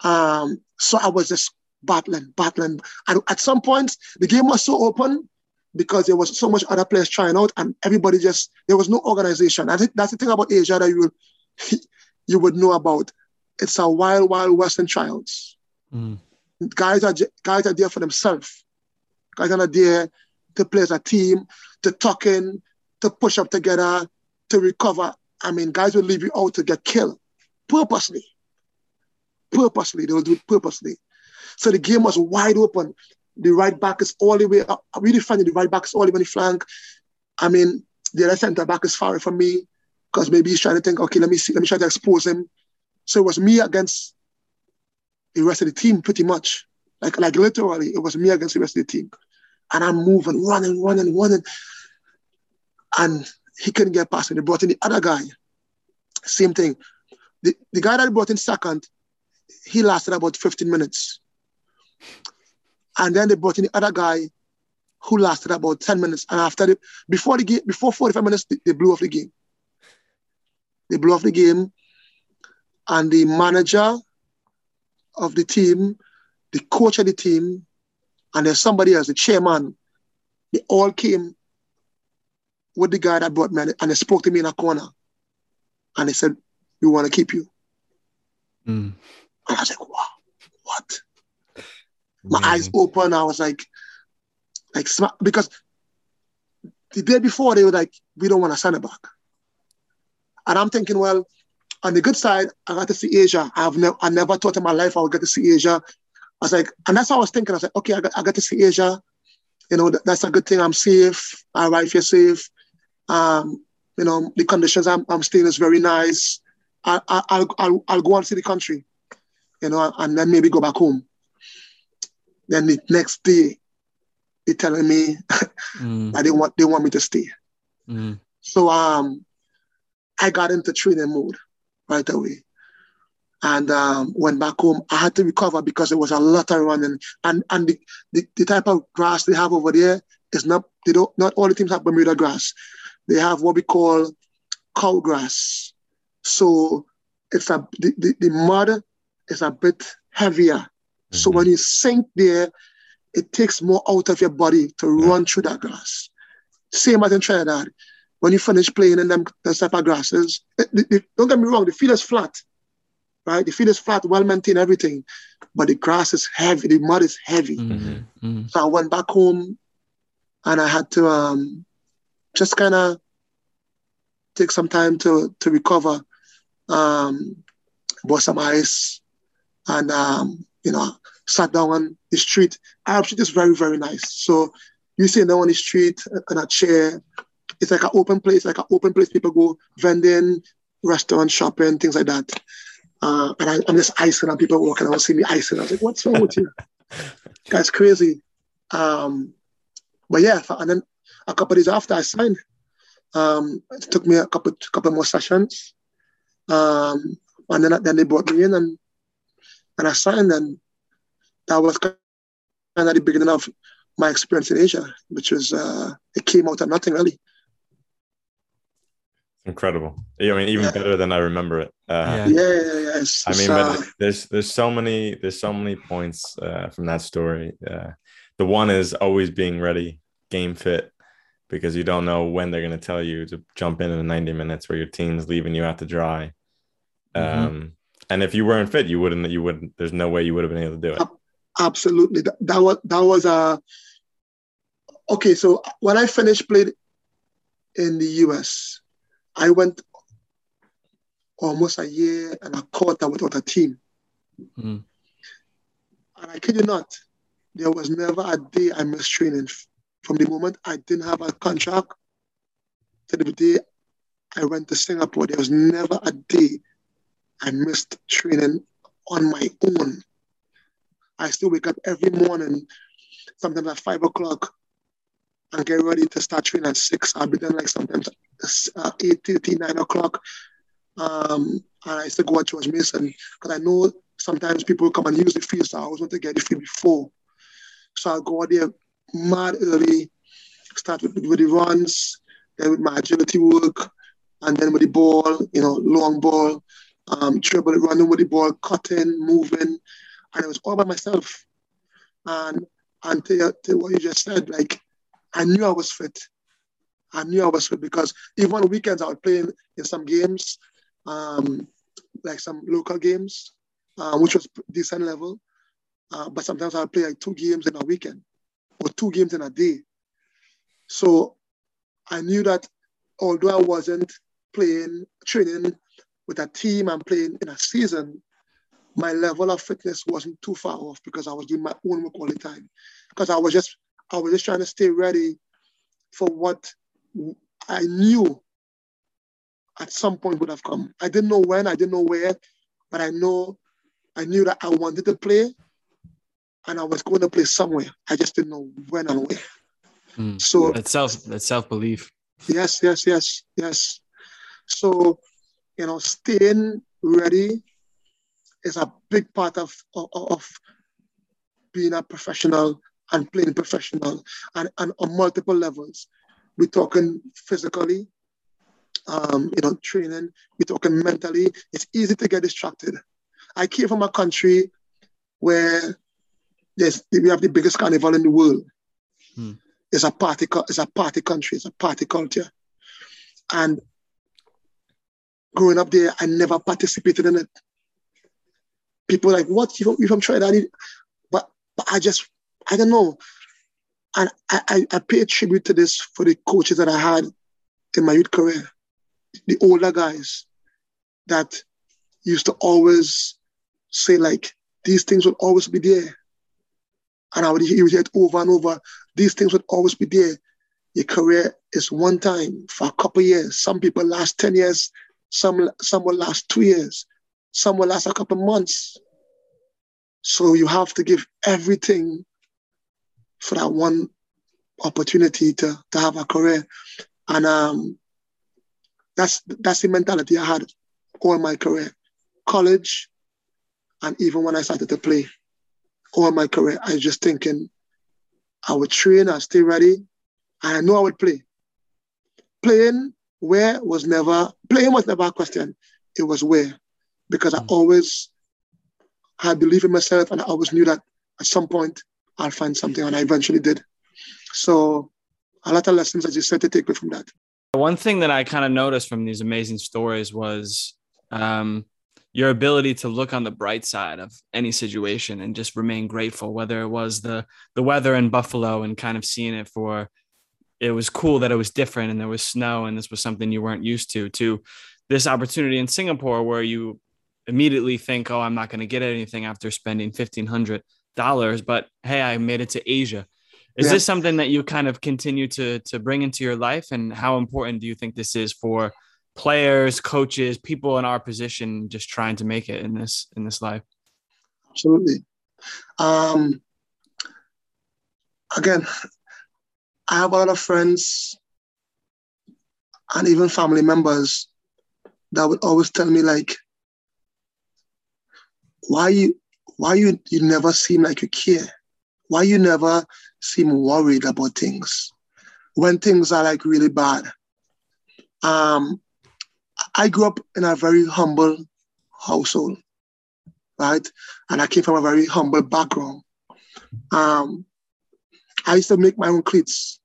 Speaker 4: Um, so I was just battling, battling. And at some point, the game was so open because there was so much other players trying out and everybody just there was no organization. I think that's the thing about Asia that you [LAUGHS] you would know about. It's a wild, wild western trials. Mm. Guys are guys are there for themselves. Guys are not there to play as a team, to tuck in, to push up together, to recover. I mean, guys will leave you out to get killed purposely. Purposely, they will do it purposely. So the game was wide open. The right back is all the way up. I really find the right back is all the way on the flank. I mean, the other centre back is far from me because maybe he's trying to think, okay, let me see, let me try to expose him. So it was me against the rest of the team pretty much. Like like literally, it was me against the rest of the team. And I'm moving, running, running, running. And he couldn't get past me. They brought in the other guy. Same thing. The, the guy that brought in second, he lasted about 15 minutes. And then they brought in the other guy who lasted about 10 minutes. And after the, before the game, before 45 minutes, they, they blew off the game. They blew off the game. And the manager of the team, the coach of the team, and there's somebody else, the chairman, they all came with the guy that brought me and they spoke to me in a corner. And they said, We want to keep you.
Speaker 2: Mm.
Speaker 4: And I was like, wow, what? My eyes open. I was like, like because the day before they were like, we don't want to send it back. And I'm thinking, well, on the good side, I got to see Asia. I've never, I never thought in my life I would get to see Asia. I was like, and that's how I was thinking. I was like, okay, I got, I got to see Asia. You know, that's a good thing. I'm safe. My wife is safe. Um, you know, the conditions I'm, I'm staying is very nice. I, I, I'll, I'll, I'll go and see the country, you know, and then maybe go back home. Then the next day, they're telling me mm. [LAUGHS] that they want they want me to stay. Mm. So um, I got into training mode right away. And um, went back home. I had to recover because it was a lot of running. And and the, the, the type of grass they have over there is not they don't not all the teams have Bermuda grass. They have what we call cow grass. So it's a the, the, the mud is a bit heavier. Mm-hmm. So when you sink there, it takes more out of your body to yeah. run through that grass. Same as in Trinidad. When you finish playing in them those type of grasses, it, it, it, don't get me wrong, the field is flat, right? The field is flat, well maintained, everything, but the grass is heavy, the mud is heavy. Mm-hmm. Mm-hmm. So I went back home, and I had to um, just kind of take some time to to recover, um, bought some ice, and um, you know sat down on the street. Arab Street is very, very nice. So you sit down on the street in a chair. It's like an open place, like an open place. People go vending, restaurant, shopping, things like that. Uh, and I, am just icing and people walking around see me icing. I was like, what's wrong with you? [LAUGHS] That's crazy. Um, but yeah, and then a couple days after I signed, um, it took me a couple couple more sessions. Um, and then then they brought me in and and I signed and that was kind of the beginning of my experience in Asia, which was uh, it came out of nothing really.
Speaker 3: Incredible. I mean, even yeah. better than I remember it.
Speaker 4: Uh, yeah, yeah, yeah. It's,
Speaker 3: I mean, uh, there's there's so many there's so many points uh, from that story. Uh, the one is always being ready, game fit, because you don't know when they're going to tell you to jump in in the 90 minutes where your team's leaving you out to dry. Mm-hmm. Um, and if you weren't fit, you wouldn't. You wouldn't. There's no way you would have been able to do it.
Speaker 4: Absolutely. That, that was that was a uh, okay. So when I finished played in the US, I went almost a year and a quarter without a team. Mm. And I kid you not, there was never a day I missed training. From the moment I didn't have a contract to the day I went to Singapore, there was never a day I missed training on my own. I still wake up every morning, sometimes at five o'clock, and get ready to start training at six. I'll be done like sometimes uh, 8 30, 9 o'clock. Um, and I used to go at George Mason because I know sometimes people come and use the field, so I always want to get the field before. So I'll go out there mad early, start with, with the runs, then with my agility work, and then with the ball, you know, long ball, um, running with the ball, cutting, moving, and it was all by myself. And and to, to what you just said, like I knew I was fit. I knew I was good because even on weekends I would play in, in some games, um, like some local games, uh, which was decent level. Uh, but sometimes I would play like two games in a weekend or two games in a day. So I knew that although I wasn't playing, training with a team and playing in a season, my level of fitness wasn't too far off because I was doing my own work all the time. Because I was just I was just trying to stay ready for what I knew at some point would have come. I didn't know when, I didn't know where, but I know I knew that I wanted to play and I was going to play somewhere. I just didn't know when and where.
Speaker 2: Mm.
Speaker 4: So
Speaker 2: That self that self belief.
Speaker 4: yes, yes, yes, yes. So, you know, staying ready is a big part of, of, of being a professional and playing professional and, and on multiple levels. We're talking physically, um, you know, training, we're talking mentally. It's easy to get distracted. I came from a country where there's, we have the biggest carnival in the world.
Speaker 2: Hmm.
Speaker 4: It's a party, it's a party country, it's a party culture. And growing up there, I never participated in it. People like, what? You from, you from Trinidad? But, but I just, I don't know. And I, I, I pay tribute to this for the coaches that I had in my youth career, the older guys that used to always say like, these things will always be there. And I would hear it over and over. These things would always be there. Your career is one time for a couple years. Some people last 10 years, some some will last two years, some will last a couple months. So you have to give everything for that one opportunity to, to have a career. And um, that's that's the mentality I had all my career. College and even when I started to play all my career, I was just thinking I would train, I'd stay ready, and I know I would play. Playing where was never playing was never a question. It was where. Because I
Speaker 2: Mm.
Speaker 4: always had belief in myself and I always knew that at some point I'll find something and I eventually did. So a lot of lessons as you said to take away from that.
Speaker 2: One thing that I kind of noticed from these amazing stories was um, your ability to look on the bright side of any situation and just remain grateful, whether it was the the weather in Buffalo and kind of seeing it for it was cool that it was different and there was snow and this was something you weren't used to, to this opportunity in Singapore where you immediately think, oh, I'm not going to get anything after spending fifteen hundred dollars, but hey, I made it to Asia. Is
Speaker 4: Yeah.
Speaker 2: this something that you kind of continue to to bring into your life, and how important do you think this is for players, coaches, people in our position, just trying to make it in this in this life?
Speaker 4: Absolutely. Um, again, I have a lot of friends and even family members that would always tell me like, why you why you you never seem like you care? Why you never seem worried about things when things are like really bad? Um, I grew up in a very humble household, right? And I came from a very humble background. Um, I used to make my own cleats.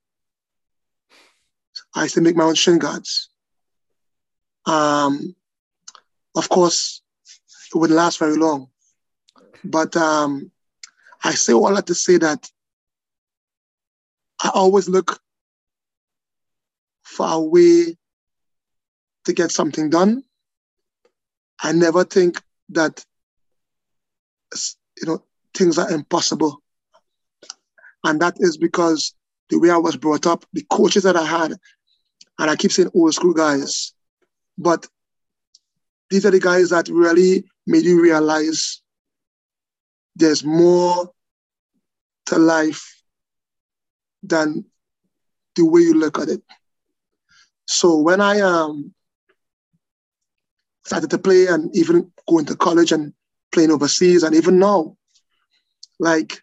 Speaker 4: I used to make my own shin guards. Um, of course, it wouldn't last very long. But um, I say all that to say that I always look for a way to get something done. I never think that you know things are impossible, and that is because the way I was brought up, the coaches that I had, and I keep saying old school guys, but these are the guys that really made you realize there's more to life than the way you look at it. So when I um, started to play and even going to college and playing overseas, and even now, like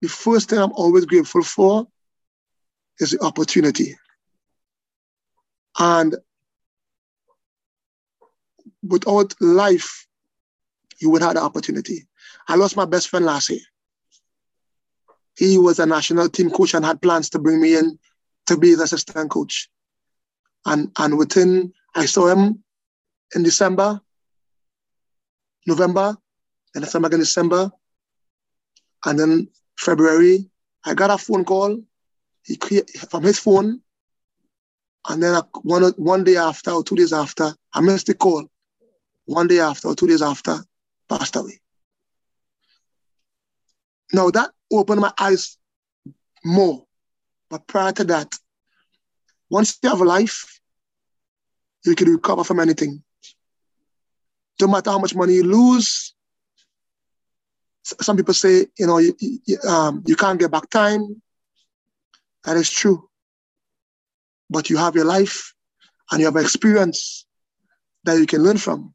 Speaker 4: the first thing I'm always grateful for is the opportunity. And without life, you would have the opportunity. I lost my best friend last year. He was a national team coach and had plans to bring me in to be his assistant coach. And and within I saw him in December, November, and I saw him again in December. And then February, I got a phone call he from his phone. And then one, one day after or two days after, I missed the call. One day after or two days after, passed away. Now that opened my eyes more. But prior to that, once you have a life, you can recover from anything. no matter how much money you lose, some people say, you know, you, you, um, you can't get back time. That is true. But you have your life and you have experience that you can learn from.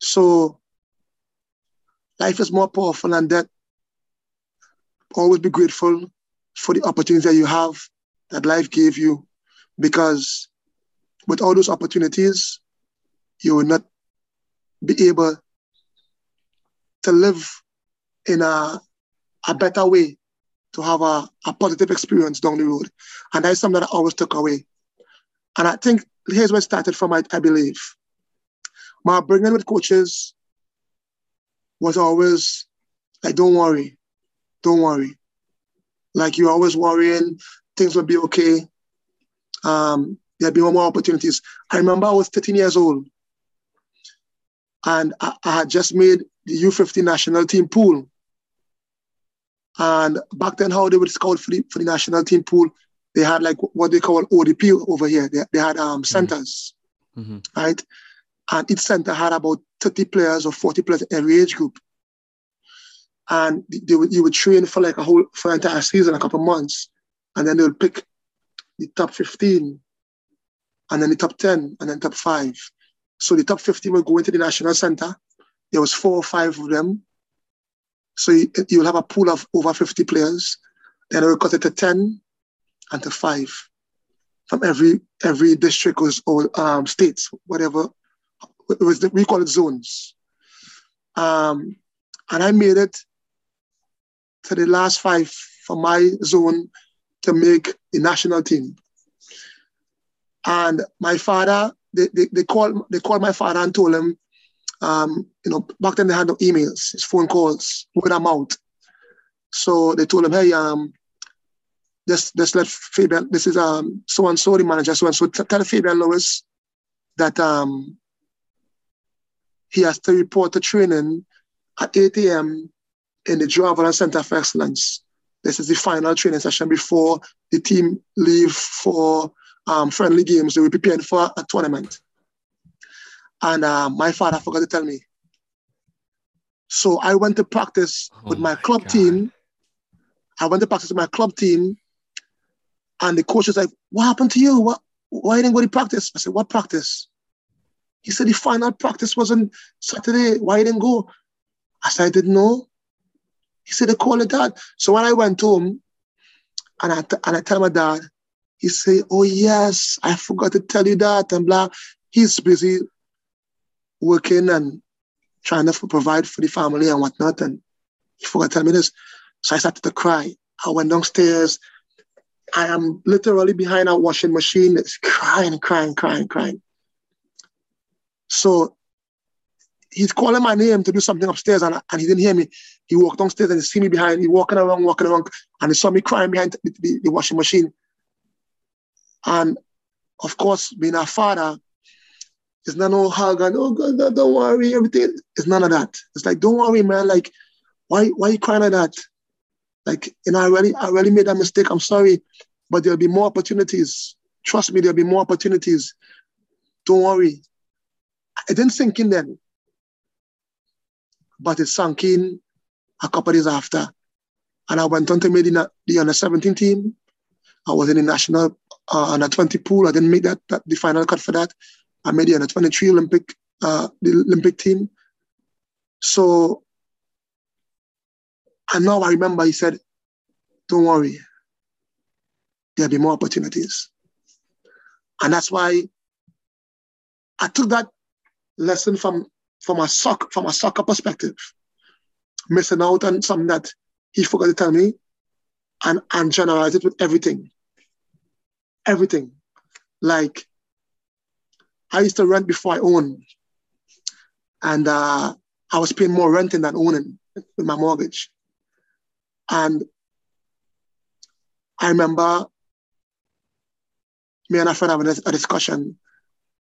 Speaker 4: So life is more powerful than that. Always be grateful for the opportunities that you have that life gave you because with all those opportunities, you will not be able to live in a, a better way, to have a, a positive experience down the road. And that's something that I always took away. And I think here's where it started from, I, I believe. My upbringing with coaches was always like, don't worry, don't worry. Like you're always worrying, things will be okay. Um, there'll be more opportunities. I remember I was 13 years old and I, I had just made the U50 national team pool. And back then, how they would scout for the, for the national team pool, they had like what they call ODP over here. They, they had um, mm-hmm. centers, mm-hmm. right? And each center had about 30 players or 40 players in every age group. And they would, you would train for like a whole, for an entire season, a couple of months. And then they would pick the top 15, and then the top 10, and then top five. So the top 15 would go into the national center. There was four or five of them. So you, will have a pool of over 50 players. Then it will cut it to 10 and to five from every every district or um, states, whatever. It was the, we call it zones. Um, and I made it to the last five for my zone to make the national team. And my father, they, they, they called they called my father and told him, um, you know, back then they had no emails, it's phone calls, word of. So they told him, hey, um, just just let Fabian, this is um so and so the manager, so and so tell Fabian Lewis that um he has to report to training at 8 a.m. in the Joe Center for Excellence. This is the final training session before the team leave for um, friendly games. They were preparing for a tournament. And uh, my father forgot to tell me. So I went to practice oh with my, my club God. team. I went to practice with my club team. And the coach was like, What happened to you? What, why didn't you go to practice? I said, What practice? He said, The final practice was on Saturday. Why you didn't go? I said, I didn't know. He said, called it dad. So when I went home and I, t- and I tell my dad, he say, Oh, yes, I forgot to tell you that, and blah. He's busy working and trying to provide for the family and whatnot. And he forgot to tell me this. So I started to cry. I went downstairs. I am literally behind a washing machine, it's crying, crying, crying, crying. So he's calling my name to do something upstairs and, and he didn't hear me. He walked downstairs and he see me behind, he walking around, walking around, and he saw me crying behind the, the, the washing machine. And of course, being a father, it's not no hug and oh God, don't worry, everything. It's none of that. It's like, don't worry, man. Like, why why you crying like that? Like, you know, I really I really made that mistake. I'm sorry, but there'll be more opportunities. Trust me, there'll be more opportunities. Don't worry. It didn't sink in then, but it sunk in a couple days after. And I went on to make the, the under 17 team. I was in the national uh, under 20 pool. I didn't make that, that the final cut for that. I made the under 23 Olympic uh, the Olympic team. So, and now I remember he said, "Don't worry, there'll be more opportunities," and that's why I took that lesson from from a soccer from a soccer perspective, missing out on something that he forgot to tell me, and and generalize it with everything everything. Like I used to rent before I owned, and uh, I was paying more renting than owning with my mortgage. And I remember me and a friend having a discussion,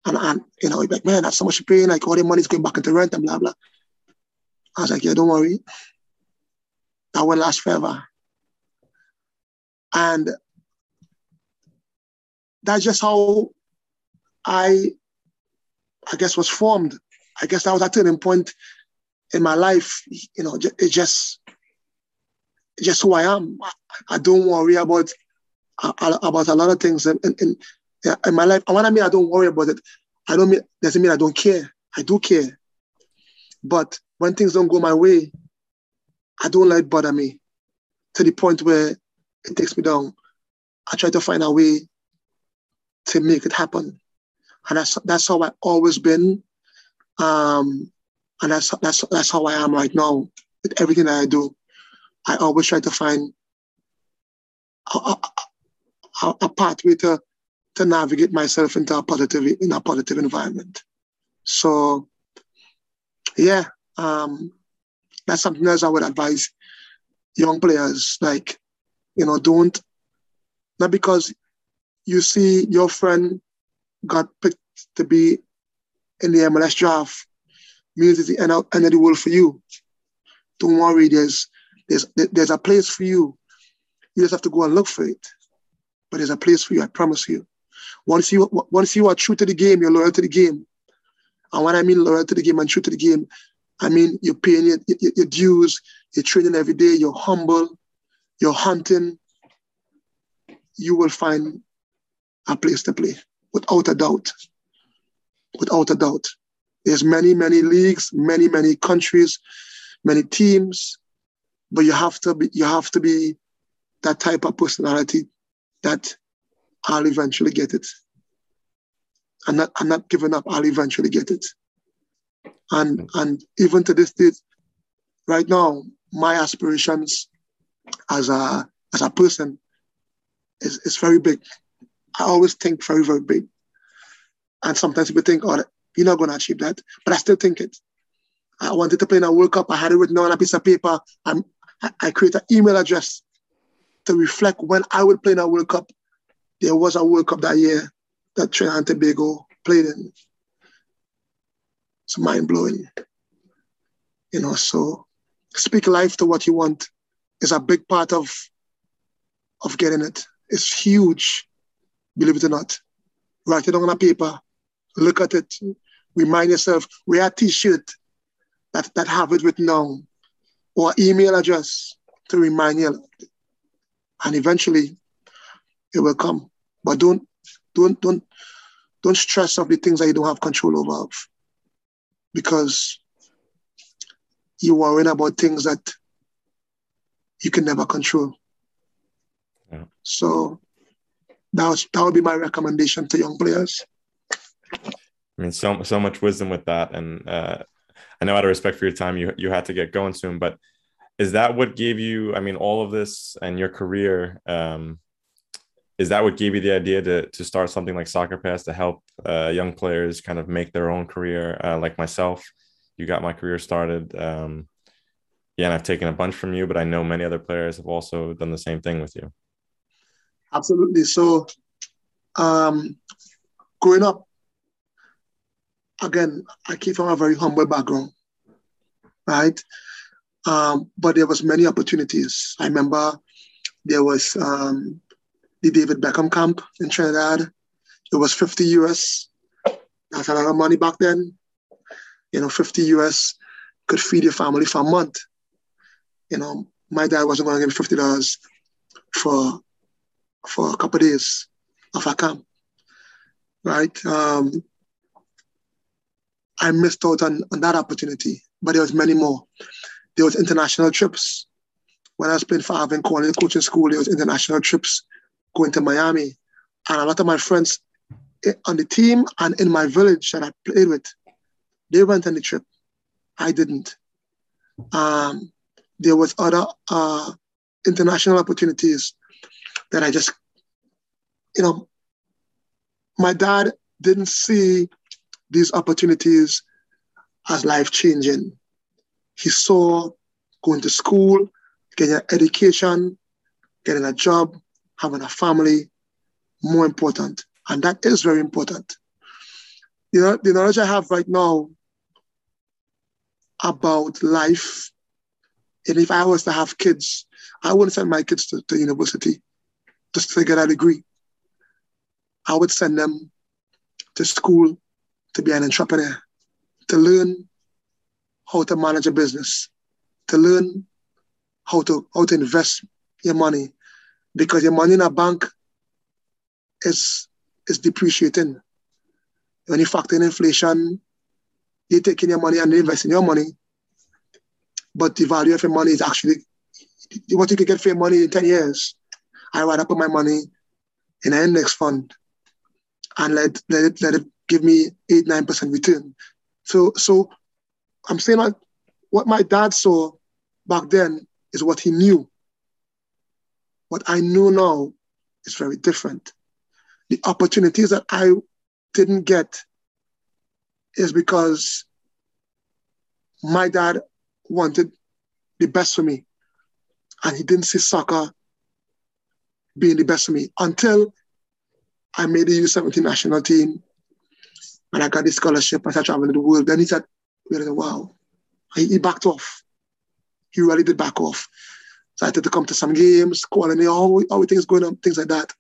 Speaker 4: and, and you know, like, man, that's so much paying, like all the money's going back into rent and blah blah. I was like, yeah, don't worry, that will last forever. And that's just how I, I guess, was formed I guess that was a turning point in my life. You know, it just just who I am. I, don't worry about about a lot of things in, in, in my life. And when I mean I don't worry about it, I don't mean doesn't mean I don't care. I do care. But when things don't go my way, I don't let it bother me to the point where it takes me down. I try to find a way to make it happen. And that's that's how I've always been. Um, and that's that's that's how I am right now with everything that I do. I always try to find a, a, a pathway to to navigate myself into a positive in a positive environment. So yeah, um, that's something else I would advise young players. Like, you know, don't not because you see your friend got picked to be in the MLS draft means it's the end of, end of the world for you. Don't worry, there's there's there's a place for you. You just have to go and look for it. But there's a place for you, I promise you. Once you once you are true to the game, you're loyal to the game. And when I mean loyal to the game and true to the game, I mean you're paying your, your, your dues, you're training every day, you're humble, you're hunting. You will find a place to play, without a doubt. Without a doubt. There's many, many leagues, many, many countries, many teams, but you have to be you have to be that type of personality that I'll eventually get it. I'm not I'm not giving up, I'll eventually get it. And and even to this day, right now, my aspirations as a as a person is, is very big. I always think very, very big. And sometimes people think, oh, you're not going to achieve that. But I still think it. I wanted to play in a World Cup. I had it written on a piece of paper. I'm, I create an email address to reflect when I would play in a World Cup. There was a World Cup that year that Trinidad and Tobago played in. It's mind blowing. You know, so speak life to what you want is a big part of of getting it. It's huge, believe it or not. Write it on a paper, look at it, remind yourself, wear a t-shirt that, that have it written down or email address to remind you. And eventually it will come. But don't don't don't don't stress of the things that you don't have control over because you're worrying about things that you can never control. Yeah. So that was, that would be my recommendation to young players.
Speaker 3: I mean, so so much wisdom with that, and uh, I know out of respect for your time, you you had to get going soon. But is that what gave you? I mean, all of this and your career. Um, is that what gave you the idea to to start something like Soccer Pass to help uh, young players kind of make their own career, uh, like myself? You got my career started. Um, yeah, and I've taken a bunch from you, but I know many other players have also done the same thing with you.
Speaker 4: Absolutely. So, um, growing up, again, I came from a very humble background, right? Um, but there was many opportunities. I remember there was um, the David Beckham camp in Trinidad. It was 50 US. That's a lot of money back then. You know, 50 US could feed your family for a month. You know, my dad wasn't going to give me $50 for for a couple of days of a camp, right? Um, I missed out on, on that opportunity, but there was many more. There was international trips. When I was playing for Alvin Corneal coaching school, there was international trips going to Miami. And a lot of my friends on the team and in my village that I played with, they went on the trip. I didn't. Um, there was other uh, international opportunities that I just, you know, my dad didn't see these opportunities as life changing. He saw going to school, getting an education, getting a job, having a family more important. And that is very important. You know, the knowledge I have right now about life, and if I was to have kids, I wouldn't send my kids to, to university just to get a degree. I would send them to school to be an entrepreneur, to learn how to manage a business, to learn how to how to invest your money, because your money in a bank is is depreciating. When you factor in inflation, you're taking your money and investing your money, but the value of your money is actually what you can get for your money in 10 years. I rather put my money in an index fund and let, let it let it give me eight, nine percent return. So so I'm saying that what my dad saw back then is what he knew. What I know now is very different. The opportunities that I didn't get is because my dad wanted the best for me. And he didn't see soccer being the best for me until I made the U17 national team and I got the scholarship. and I traveled the world. Then he said, wow. He backed off. He really did back off. So I had to come to some games, calling me, all, all things going on, things like that.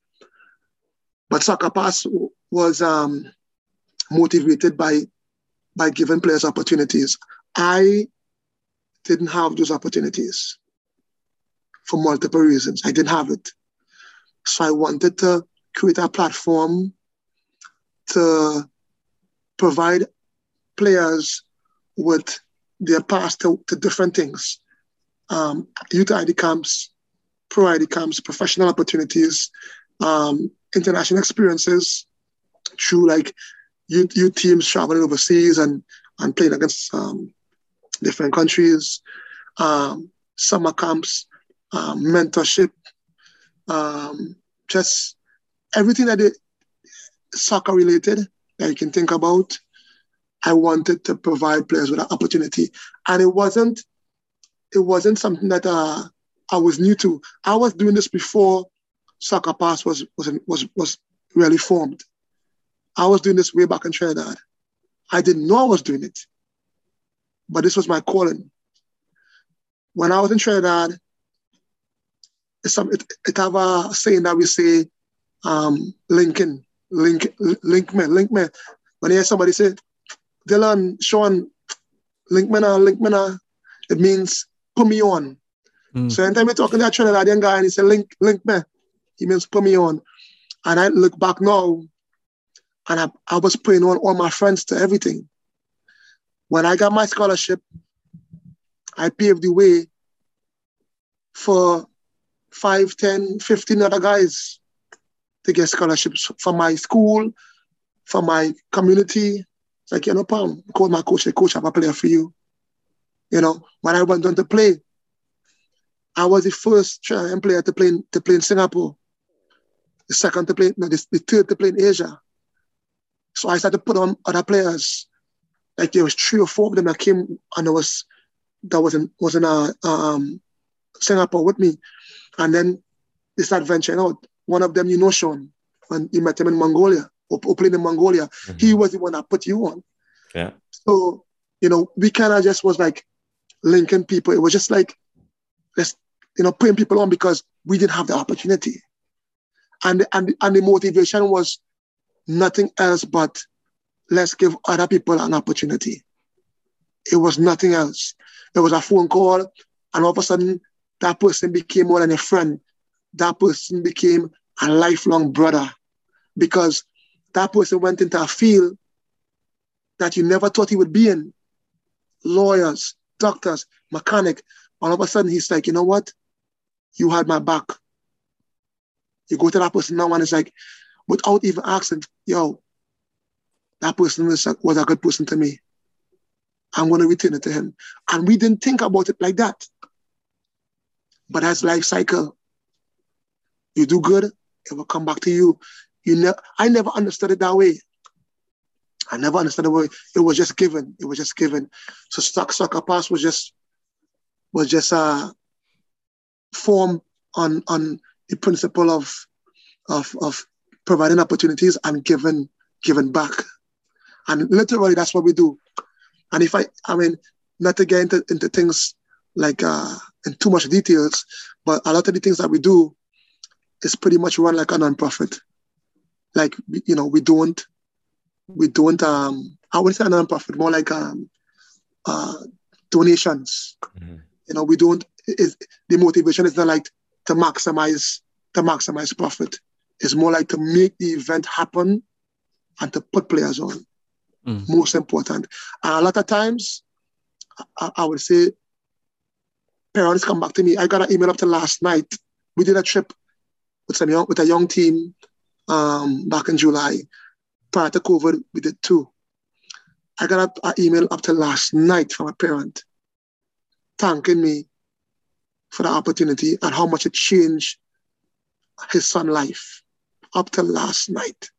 Speaker 4: But Soccer Pass was um, motivated by by giving players opportunities. I didn't have those opportunities for multiple reasons. I didn't have it. So I wanted to create a platform to provide players with their path to, to different things. Um, youth ID camps, pro ID camps, professional opportunities, um, international experiences through like youth, youth teams traveling overseas and, and playing against um, different countries, um, summer camps, um, mentorship, um, just everything that is soccer related that you can think about. I wanted to provide players with an opportunity, and it wasn't it wasn't something that uh, I was new to. I was doing this before Soccer Pass was was was was really formed. I was doing this way back in Trinidad. I didn't know I was doing it, but this was my calling. When I was in Trinidad, it's some, it, it have a saying that we say, um, linking, link, link me, link me. When you hear somebody say, Dylan, Sean, link me now, link me now, it means put me on. Mm. So anytime you're talking to a Trinidadian guy and he said, link, link me, he means put me on. And I look back now and I, I was putting on all my friends to everything. When I got my scholarship, I paved the way for five, 10, 15 other guys to get scholarships from my school, from my community. It's like, you know, Pam, call my coach, say, coach, I'm a player for you. You know, when I went on to play, I was the first Chilean player to play in, to play in Singapore, the second to play, no, the, the third to play in Asia. So I started to put on other players. Like there was three or four of them that came and there was that was in was in a um, Singapore with me. And then they started venturing out. One of them, you know, Sean, when you met him in Mongolia, or, or playing in Mongolia, mm-hmm. he was the one that put you on.
Speaker 3: Yeah.
Speaker 4: So, you know, we kind of just was like linking people. It was just like, let's, you know, putting people on because we didn't have the opportunity. And, and, and the motivation was nothing else but let's give other people an opportunity. It was nothing else. It was a phone call, and all of a sudden, that person became more than a friend. That person became a lifelong brother because that person went into a field that you never thought he would be in. Lawyers, doctors, mechanic. All of a sudden, he's like, you know what? You had my back. You go to that person now and it's like, without even asking, yo, that person was a, was a good person to me. I'm going to return it to him. And we didn't think about it like that. But that's life cycle. You do good, it will come back to you. You ne- I never understood it that way. I never understood the way it was just given. It was just given. So stock soccer pass was just was just a uh, form on on the principle of of of providing opportunities and giving giving back. And literally that's what we do. And if I I mean not to get into, into things like uh, in too much details, but a lot of the things that we do is pretty much run like a non-profit. Like you know, we don't we don't um I wouldn't say non-profit, more like um uh donations.
Speaker 3: Mhm.
Speaker 4: You know, we don't is the motivation is not like to maximize to maximize profit. It's more like to make the event happen and to put players on.
Speaker 2: Mm.
Speaker 4: Most important. And a lot of times I, I would say parents come back to me. I got an email up to last night. We did a trip with some young with a young team um, back in July. To COVID, we did two. I got an email up to last night from a parent thanking me for the opportunity and how much it changed his son's life up to last night.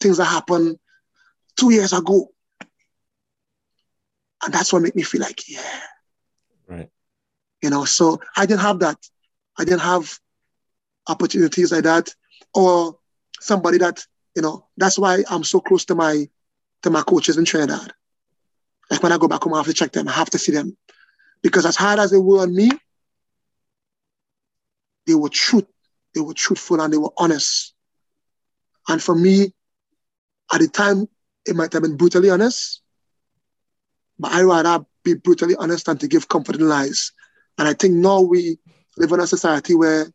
Speaker 4: Things that happened two years ago. And that's what made me feel like, yeah,
Speaker 3: Right.
Speaker 4: you know. So I didn't have that. I didn't have opportunities like that, or somebody that you know. That's why I'm so close to my to my coaches in Trinidad. Like when I go back home, I have to check them. I have to see them because as hard as they were on me, they were truth. They were truthful and they were honest. And for me, at the time, it might have been brutally honest, but I rather be brutally honest than to give comforting lies. And I think now we live in a society where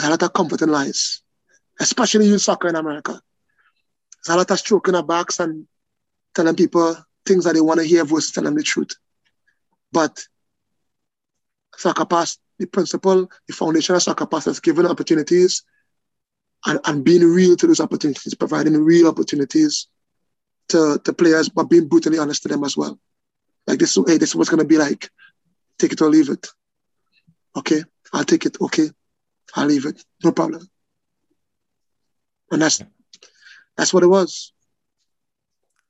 Speaker 4: a lot of comforting lies, especially in soccer in America. There's a lot of stroking our backs and telling people things that they want to hear versus telling the truth. But soccer pass, the principle, the foundation of soccer pass is giving opportunities and, and being real to those opportunities, providing real opportunities to, to players, but being brutally honest to them as well. Like this, hey, this is what's gonna be like. Take it or leave it. Okay, I'll take it. Okay, I'll leave it. No problem. And that's that's what it was.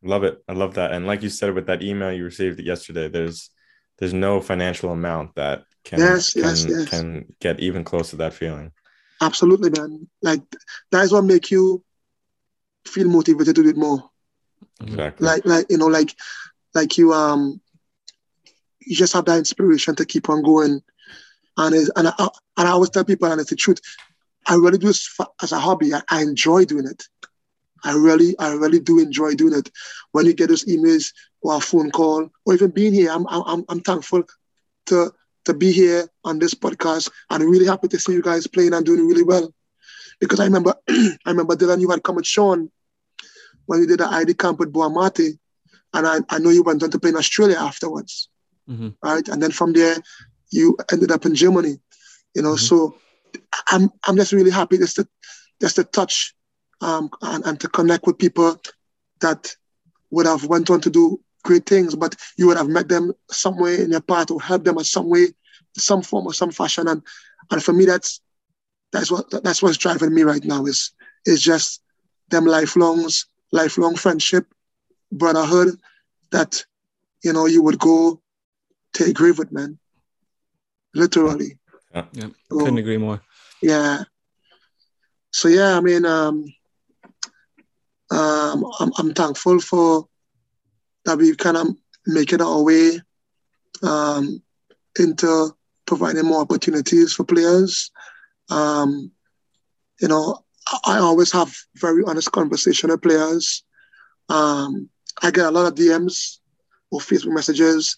Speaker 3: Love it. I love that. And like you said with that email you received yesterday, there's there's no financial amount that can
Speaker 4: Yes,
Speaker 3: can,
Speaker 4: yes, yes.
Speaker 3: can get even close to that feeling.
Speaker 4: Absolutely, man. Like that is what make you feel motivated to do it more.
Speaker 3: Exactly.
Speaker 4: Like like you know, like like you um you just have that inspiration to keep on going. And it's, and I, and I always tell people, and it's the truth, I really do this for, as a hobby. I, I enjoy doing it. I really, I really do enjoy doing it. When you get those emails or a phone call or even being here, I'm, I'm, I'm thankful to to be here on this podcast and really happy to see you guys playing and doing really well. Because I remember, [CLEARS THROAT] I remember Dylan, you had come with Sean when you did the ID camp with Boamate, and I, I know you went on to play in Australia afterwards
Speaker 2: Mhm.
Speaker 4: right? And then from there, you ended up in Germany, you know.
Speaker 2: Mhm.
Speaker 4: So I'm I'm just really happy just to just to touch um, and, and to connect with people that would have went on to do great things, but you would have met them somewhere in your path or helped them in some way, some form or some fashion. And and for me, that's that's what that's what's driving me right now is is just them lifelongs, lifelong friendship, brotherhood that you know you would go to a grave with, man. Literally.
Speaker 3: Yeah.
Speaker 2: Yeah,
Speaker 4: So,
Speaker 2: Couldn't agree more.
Speaker 4: yeah. So yeah, I mean, um, um, I'm, I'm thankful for that we kind of making our way um, into providing more opportunities for players. Um, you know, I, I always have very honest conversation with players. Um, I get a lot of DMs or Facebook messages,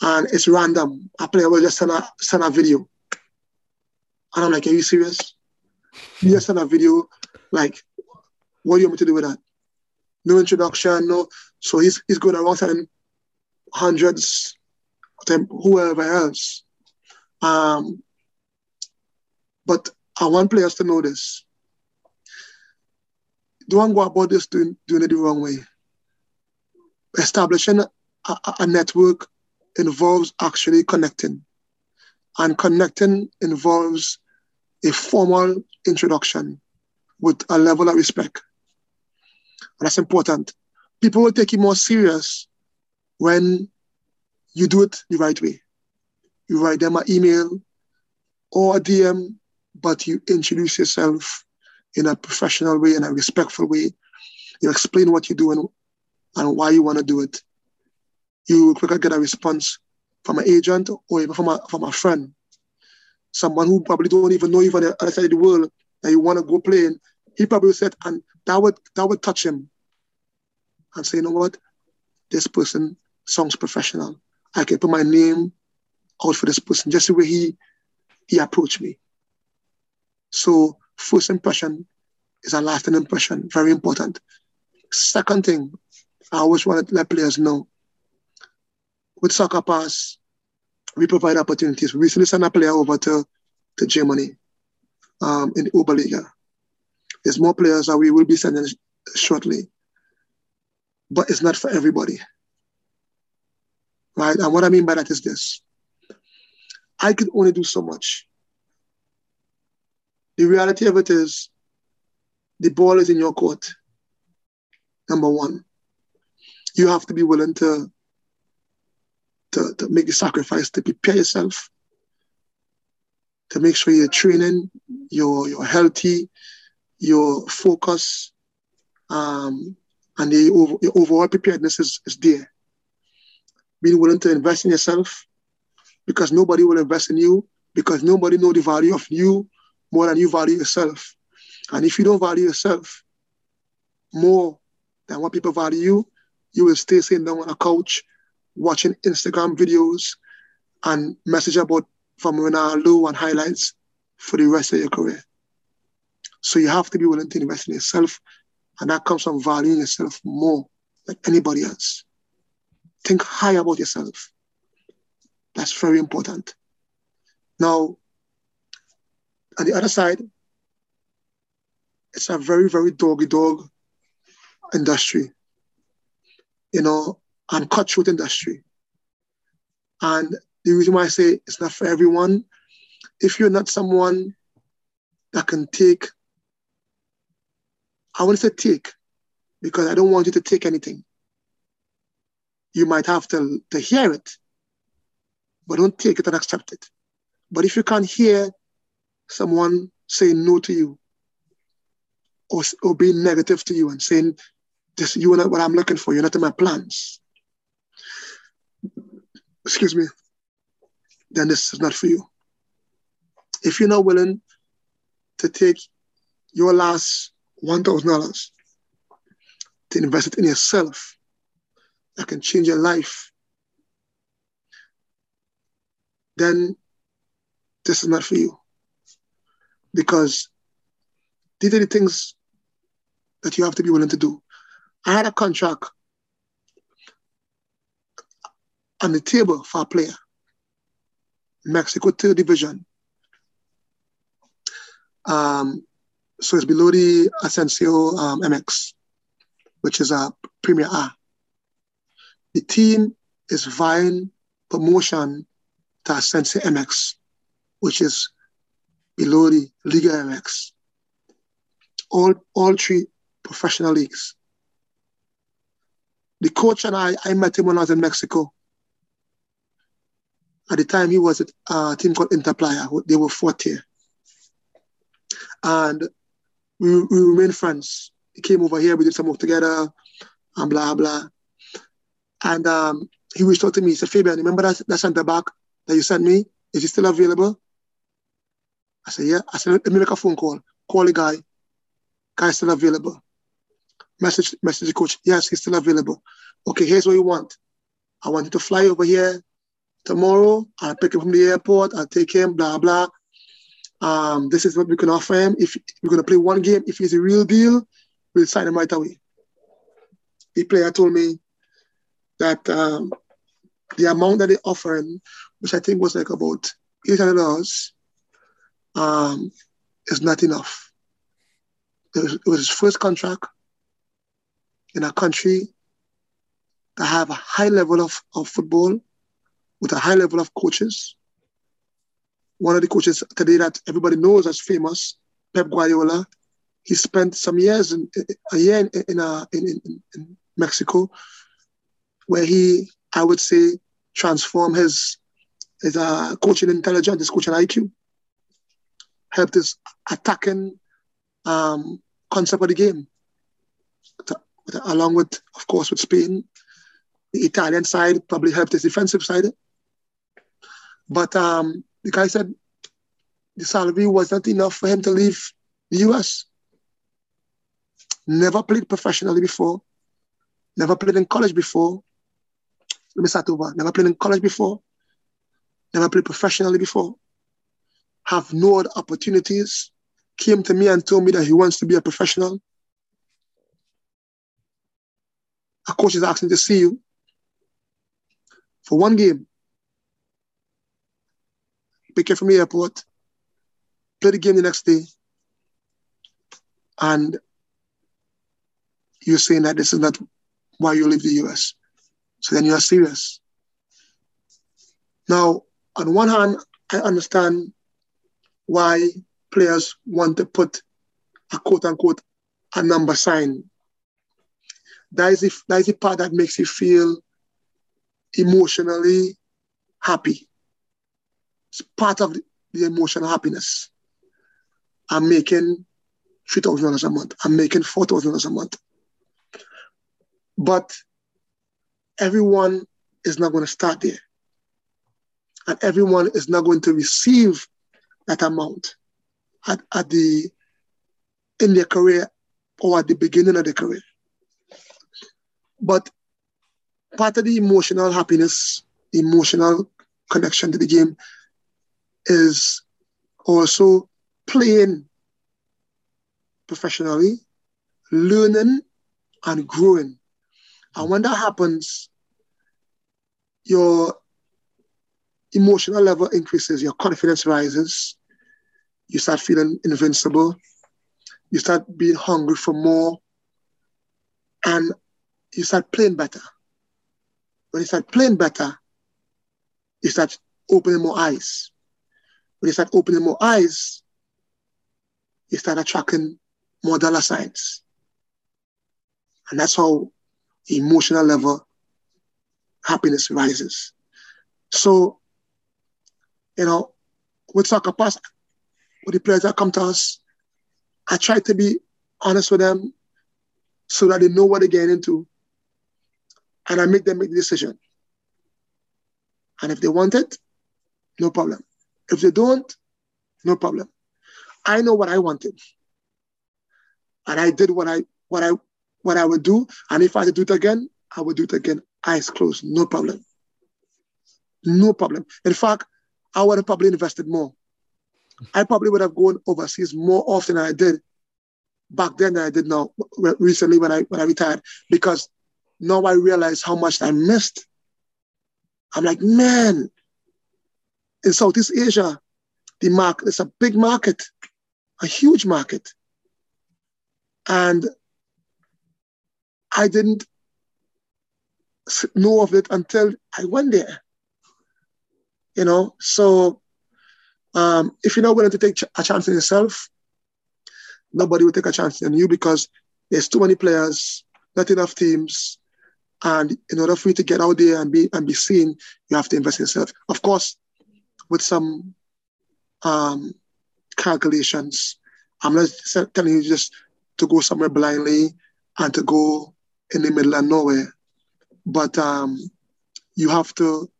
Speaker 4: and it's random. A player will just send a send a video, and I'm like, "Are you serious? You just send a video, like, what do you want me to do with that? No introduction, no." So he's he's going around sending hundreds whoever else. Um, but I want players to know this. Don't go about this doing, doing it the wrong way. Establishing a- a network involves actually connecting. And connecting involves a formal introduction with a level of respect. And that's important. People will take you more serious when you do it the right way. You write them an email or a DM, but you introduce yourself in a professional way, in a respectful way. You explain what you do and, why you want to do it. You will quicker get a response from an agent or even from a, from a friend, someone who probably don't even know you from the other side of the world that you want to go play in, he probably said, and that would that would touch him and say, you know what, this person sounds professional. I can put my name out for this person, just the way he he approached me. So first impression is a lasting impression, very important. Second thing, I always want to let players know with Soccer Pass, we provide opportunities. We recently sent a player over to, to Germany um, in the Oberliga. There's more players that we will be sending shortly, but it's not for everybody. Right? And what I mean by that is this I could only do so much. The reality of it is the ball is in your court. Number one, you have to be willing to, to, to make the sacrifice to prepare yourself, to make sure you're training, you're, you're healthy, your focus, um, and the overall preparedness is, is there. Being willing to invest in yourself because nobody will invest in you because nobody know the value of you more than you value yourself. And if you don't value yourself more than what people value you, you will stay sitting down on a couch watching Instagram videos and message about from Ronaldo and highlights for the rest of your career. So you have to be willing to invest in yourself, and that comes from valuing yourself more than anybody else. Think high about yourself. That's very important. Now, on the other side, it's a very, very doggy dog industry, you know, and cutthroat industry. And the reason why I say it's not for everyone, if you're not someone that can take, I want to say take, because I don't want you to take anything. You might have to, to hear it, but don't take it and accept it. But if you can't hear someone saying no to you or, or being negative to you and saying, this, you are not what I'm looking for, you're not in my plans. Excuse me. Then this is not for you. If you're not willing to take your last $1,000 to invest it in yourself, that can change your life, then this is not for you. Because these are the things that you have to be willing to do. I had a contract on the table for a player, Mexico third division. Um, so it's below the Ascenso um, MX, which is a Premier A. The team is vying promotion to Ascenso MX, which is below the Liga MX. All, all three professional leagues. The coach and I, I met him when I was in Mexico. At the time, he was at a team called Interplaya. They were fourth year. And we, we remained friends. He came over here, we did some work together, and blah, blah. And um, he reached out to me. He said, Fabian, remember that, that center back that you sent me? Is he still available? I said, yeah. I said, let me make a phone call. Call the guy. Guy's still available. Message, message the coach. Yes, he's still available. Okay, here's what you want. I want you to fly over here tomorrow. I'll pick him from the airport. I'll take him, blah, blah. Um, this is what we can offer him. If we're going to play one game, if he's a real deal, we'll sign him right away. The player told me that um, the amount that they offer him, which I think was like about $800, um, is not enough. It was, it was his first contract in a country that have a high level of, of football with a high level of coaches. One of the coaches today that everybody knows as famous, Pep Guardiola, he spent some years in a year in in, uh, in, in, in Mexico, where he, I would say, transformed his his uh, coaching intelligence, his coaching IQ, helped his attacking um, concept of the game, along with, of course, with Spain. The Italian side probably helped his defensive side. But um, the guy said the salary was not enough for him to leave the US. never played professionally before, never played in college before. Let me start over. Never played in college before, never played professionally before, have no other opportunities, came to me and told me that he wants to be a professional. A coach is asking to see you for one game. Pick it from the airport, play the game the next day, and you're saying that this is not why you leave the US. So then you are serious. Now, on one hand, I understand why players want to put a quote unquote a number sign. That is, the, that is the part that makes you feel emotionally happy. It's part of the, the emotional happiness. I'm making $3,000 a month. I'm making $4,000 a month. But everyone is not going to start there. And everyone is not going to receive that amount at, at the in their career or at the beginning of their career. But part of the emotional happiness, emotional connection to the game is also playing professionally, learning and growing. And when that happens, your emotional level increases, your confidence rises, you start feeling invincible, you start being hungry for more, and you start playing better. When you start playing better, you start opening more eyes. When you start opening more eyes, you start attracting more dollar signs. And that's how emotional level happiness rises. So, you know, with soccer pass, with the players that come to us, I try to be honest with them so that they know what they're getting into. And I make them make the decision. And if they want it, no problem. If they don't, no problem. I know what I wanted. And I did what I what I what I would do. And if I had to do it again, I would do it again. Eyes closed, no problem. No problem. In fact, I would have probably invested more. I probably would have gone overseas more often than I did back then than I did now recently when I when I retired because now I realize how much I missed. I'm like, man, in Southeast Asia, the market is a big market, a huge market. And I didn't know of it until I went there. You know, so um, if you're not willing to take a chance on yourself, nobody will take a chance on you because there's too many players, not enough teams, and in order for you to get out there and be and be seen, you have to invest in yourself. Of course, with some um, calculations. I'm not telling you just to go somewhere blindly and to go in the middle of nowhere. But um, you have to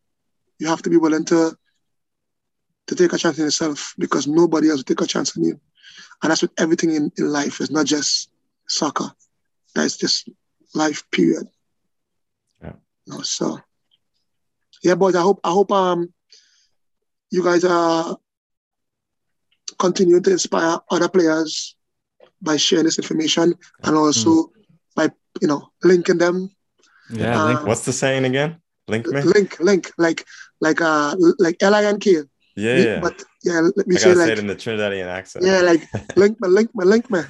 Speaker 4: you have to be willing to to take a chance on yourself because nobody else will take a chance on you. And that's with everything in, in life. It's not just soccer. That's just life, period.
Speaker 3: Yeah.
Speaker 4: You know, so yeah, boys, I hope I hope um you guys are continuing to inspire other players by sharing this information and also mm. by you know linking them.
Speaker 2: Yeah,
Speaker 3: link. Uh, What's the saying again? Link me.
Speaker 4: Link, link, like like uh like L I N K.
Speaker 3: Yeah, yeah.
Speaker 4: But yeah, let me
Speaker 3: I
Speaker 4: say like
Speaker 3: say it in the Trinidadian accent.
Speaker 4: Yeah, like [LAUGHS] link me, link me, link me.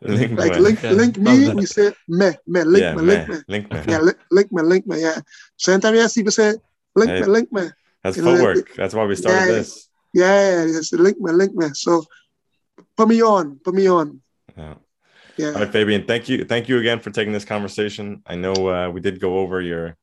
Speaker 3: link
Speaker 4: like
Speaker 3: me.
Speaker 4: link, link me. We say me, me, link
Speaker 3: yeah,
Speaker 4: me, link me.
Speaker 3: Link me.
Speaker 4: Yeah, link, link me, link me. Yeah. Same time, yeah, people say link
Speaker 3: Hey.
Speaker 4: me, link me.
Speaker 3: That's
Speaker 4: you know,
Speaker 3: footwork. That's why we started
Speaker 4: yeah,
Speaker 3: this.
Speaker 4: Yeah, yeah, it's link me, link me. So put me on, put me on.
Speaker 3: Yeah.
Speaker 4: Yeah.
Speaker 3: All right, Fabian. Thank you. Thank you again for taking this conversation. I know uh, we did go over your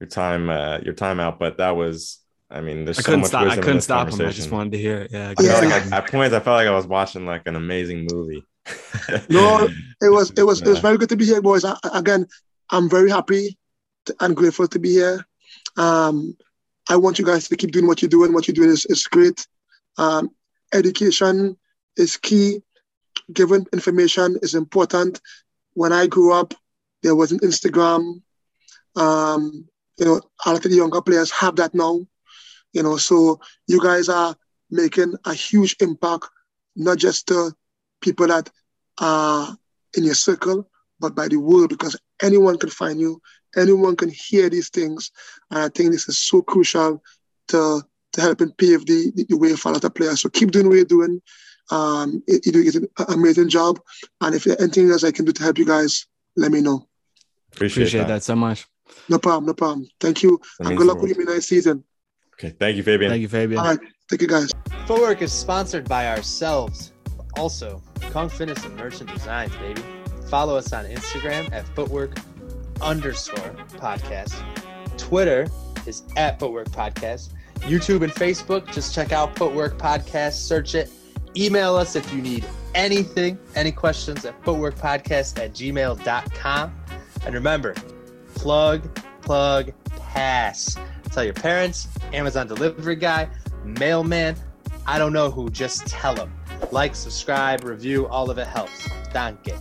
Speaker 3: your time uh, your time out, but that was. I mean, there's
Speaker 2: I
Speaker 3: so
Speaker 2: couldn't
Speaker 3: much
Speaker 2: stop. I
Speaker 3: wisdom in
Speaker 2: couldn't
Speaker 3: this
Speaker 2: stop him. I just wanted to hear it. Yeah.
Speaker 3: I felt like I, at points I felt like I was watching like an amazing movie. [LAUGHS]
Speaker 4: No, It was it was it was very good to be here, boys. I, again, I'm very happy to, and grateful to be here. Um, I want you guys to keep doing what you're doing. What you're doing is, is great. Um, education is key. Giving information is important. when I grew up, there wasn't Instagram. Um, you know, a lot of the younger players have that now. You know, so you guys are making a huge impact, not just to people that are in your circle, but by the world, because anyone can find you, anyone can hear these things. And I think this is so crucial to to helping pave the, the way for a lot of players. So keep doing what you're doing. Um, you do an amazing job. And if there's anything else I can do to help you guys, let me know.
Speaker 3: Appreciate,
Speaker 2: Appreciate
Speaker 3: that.
Speaker 2: that so much.
Speaker 4: No problem, no problem. Thank you.
Speaker 3: That
Speaker 4: And
Speaker 3: means
Speaker 4: good
Speaker 3: the
Speaker 4: luck with
Speaker 3: world.
Speaker 4: your nice season.
Speaker 3: Okay, thank you, Fabian.
Speaker 2: Thank you, Fabian.
Speaker 4: All right. Thank you guys.
Speaker 5: Footwork is sponsored by ourselves. Also, Kong Fitness and Merchant Designs, baby. Follow us on Instagram at footwork underscore podcast. Twitter is at footwork podcast. YouTube and Facebook, just check out footwork podcast, search it. Email us if you need anything, any questions at footworkpodcast at gmail.com. And remember, plug, plug, pass. Tell your parents, Amazon delivery guy, mailman, I don't know who, just tell them. Like, subscribe, review, all of it helps. Danke.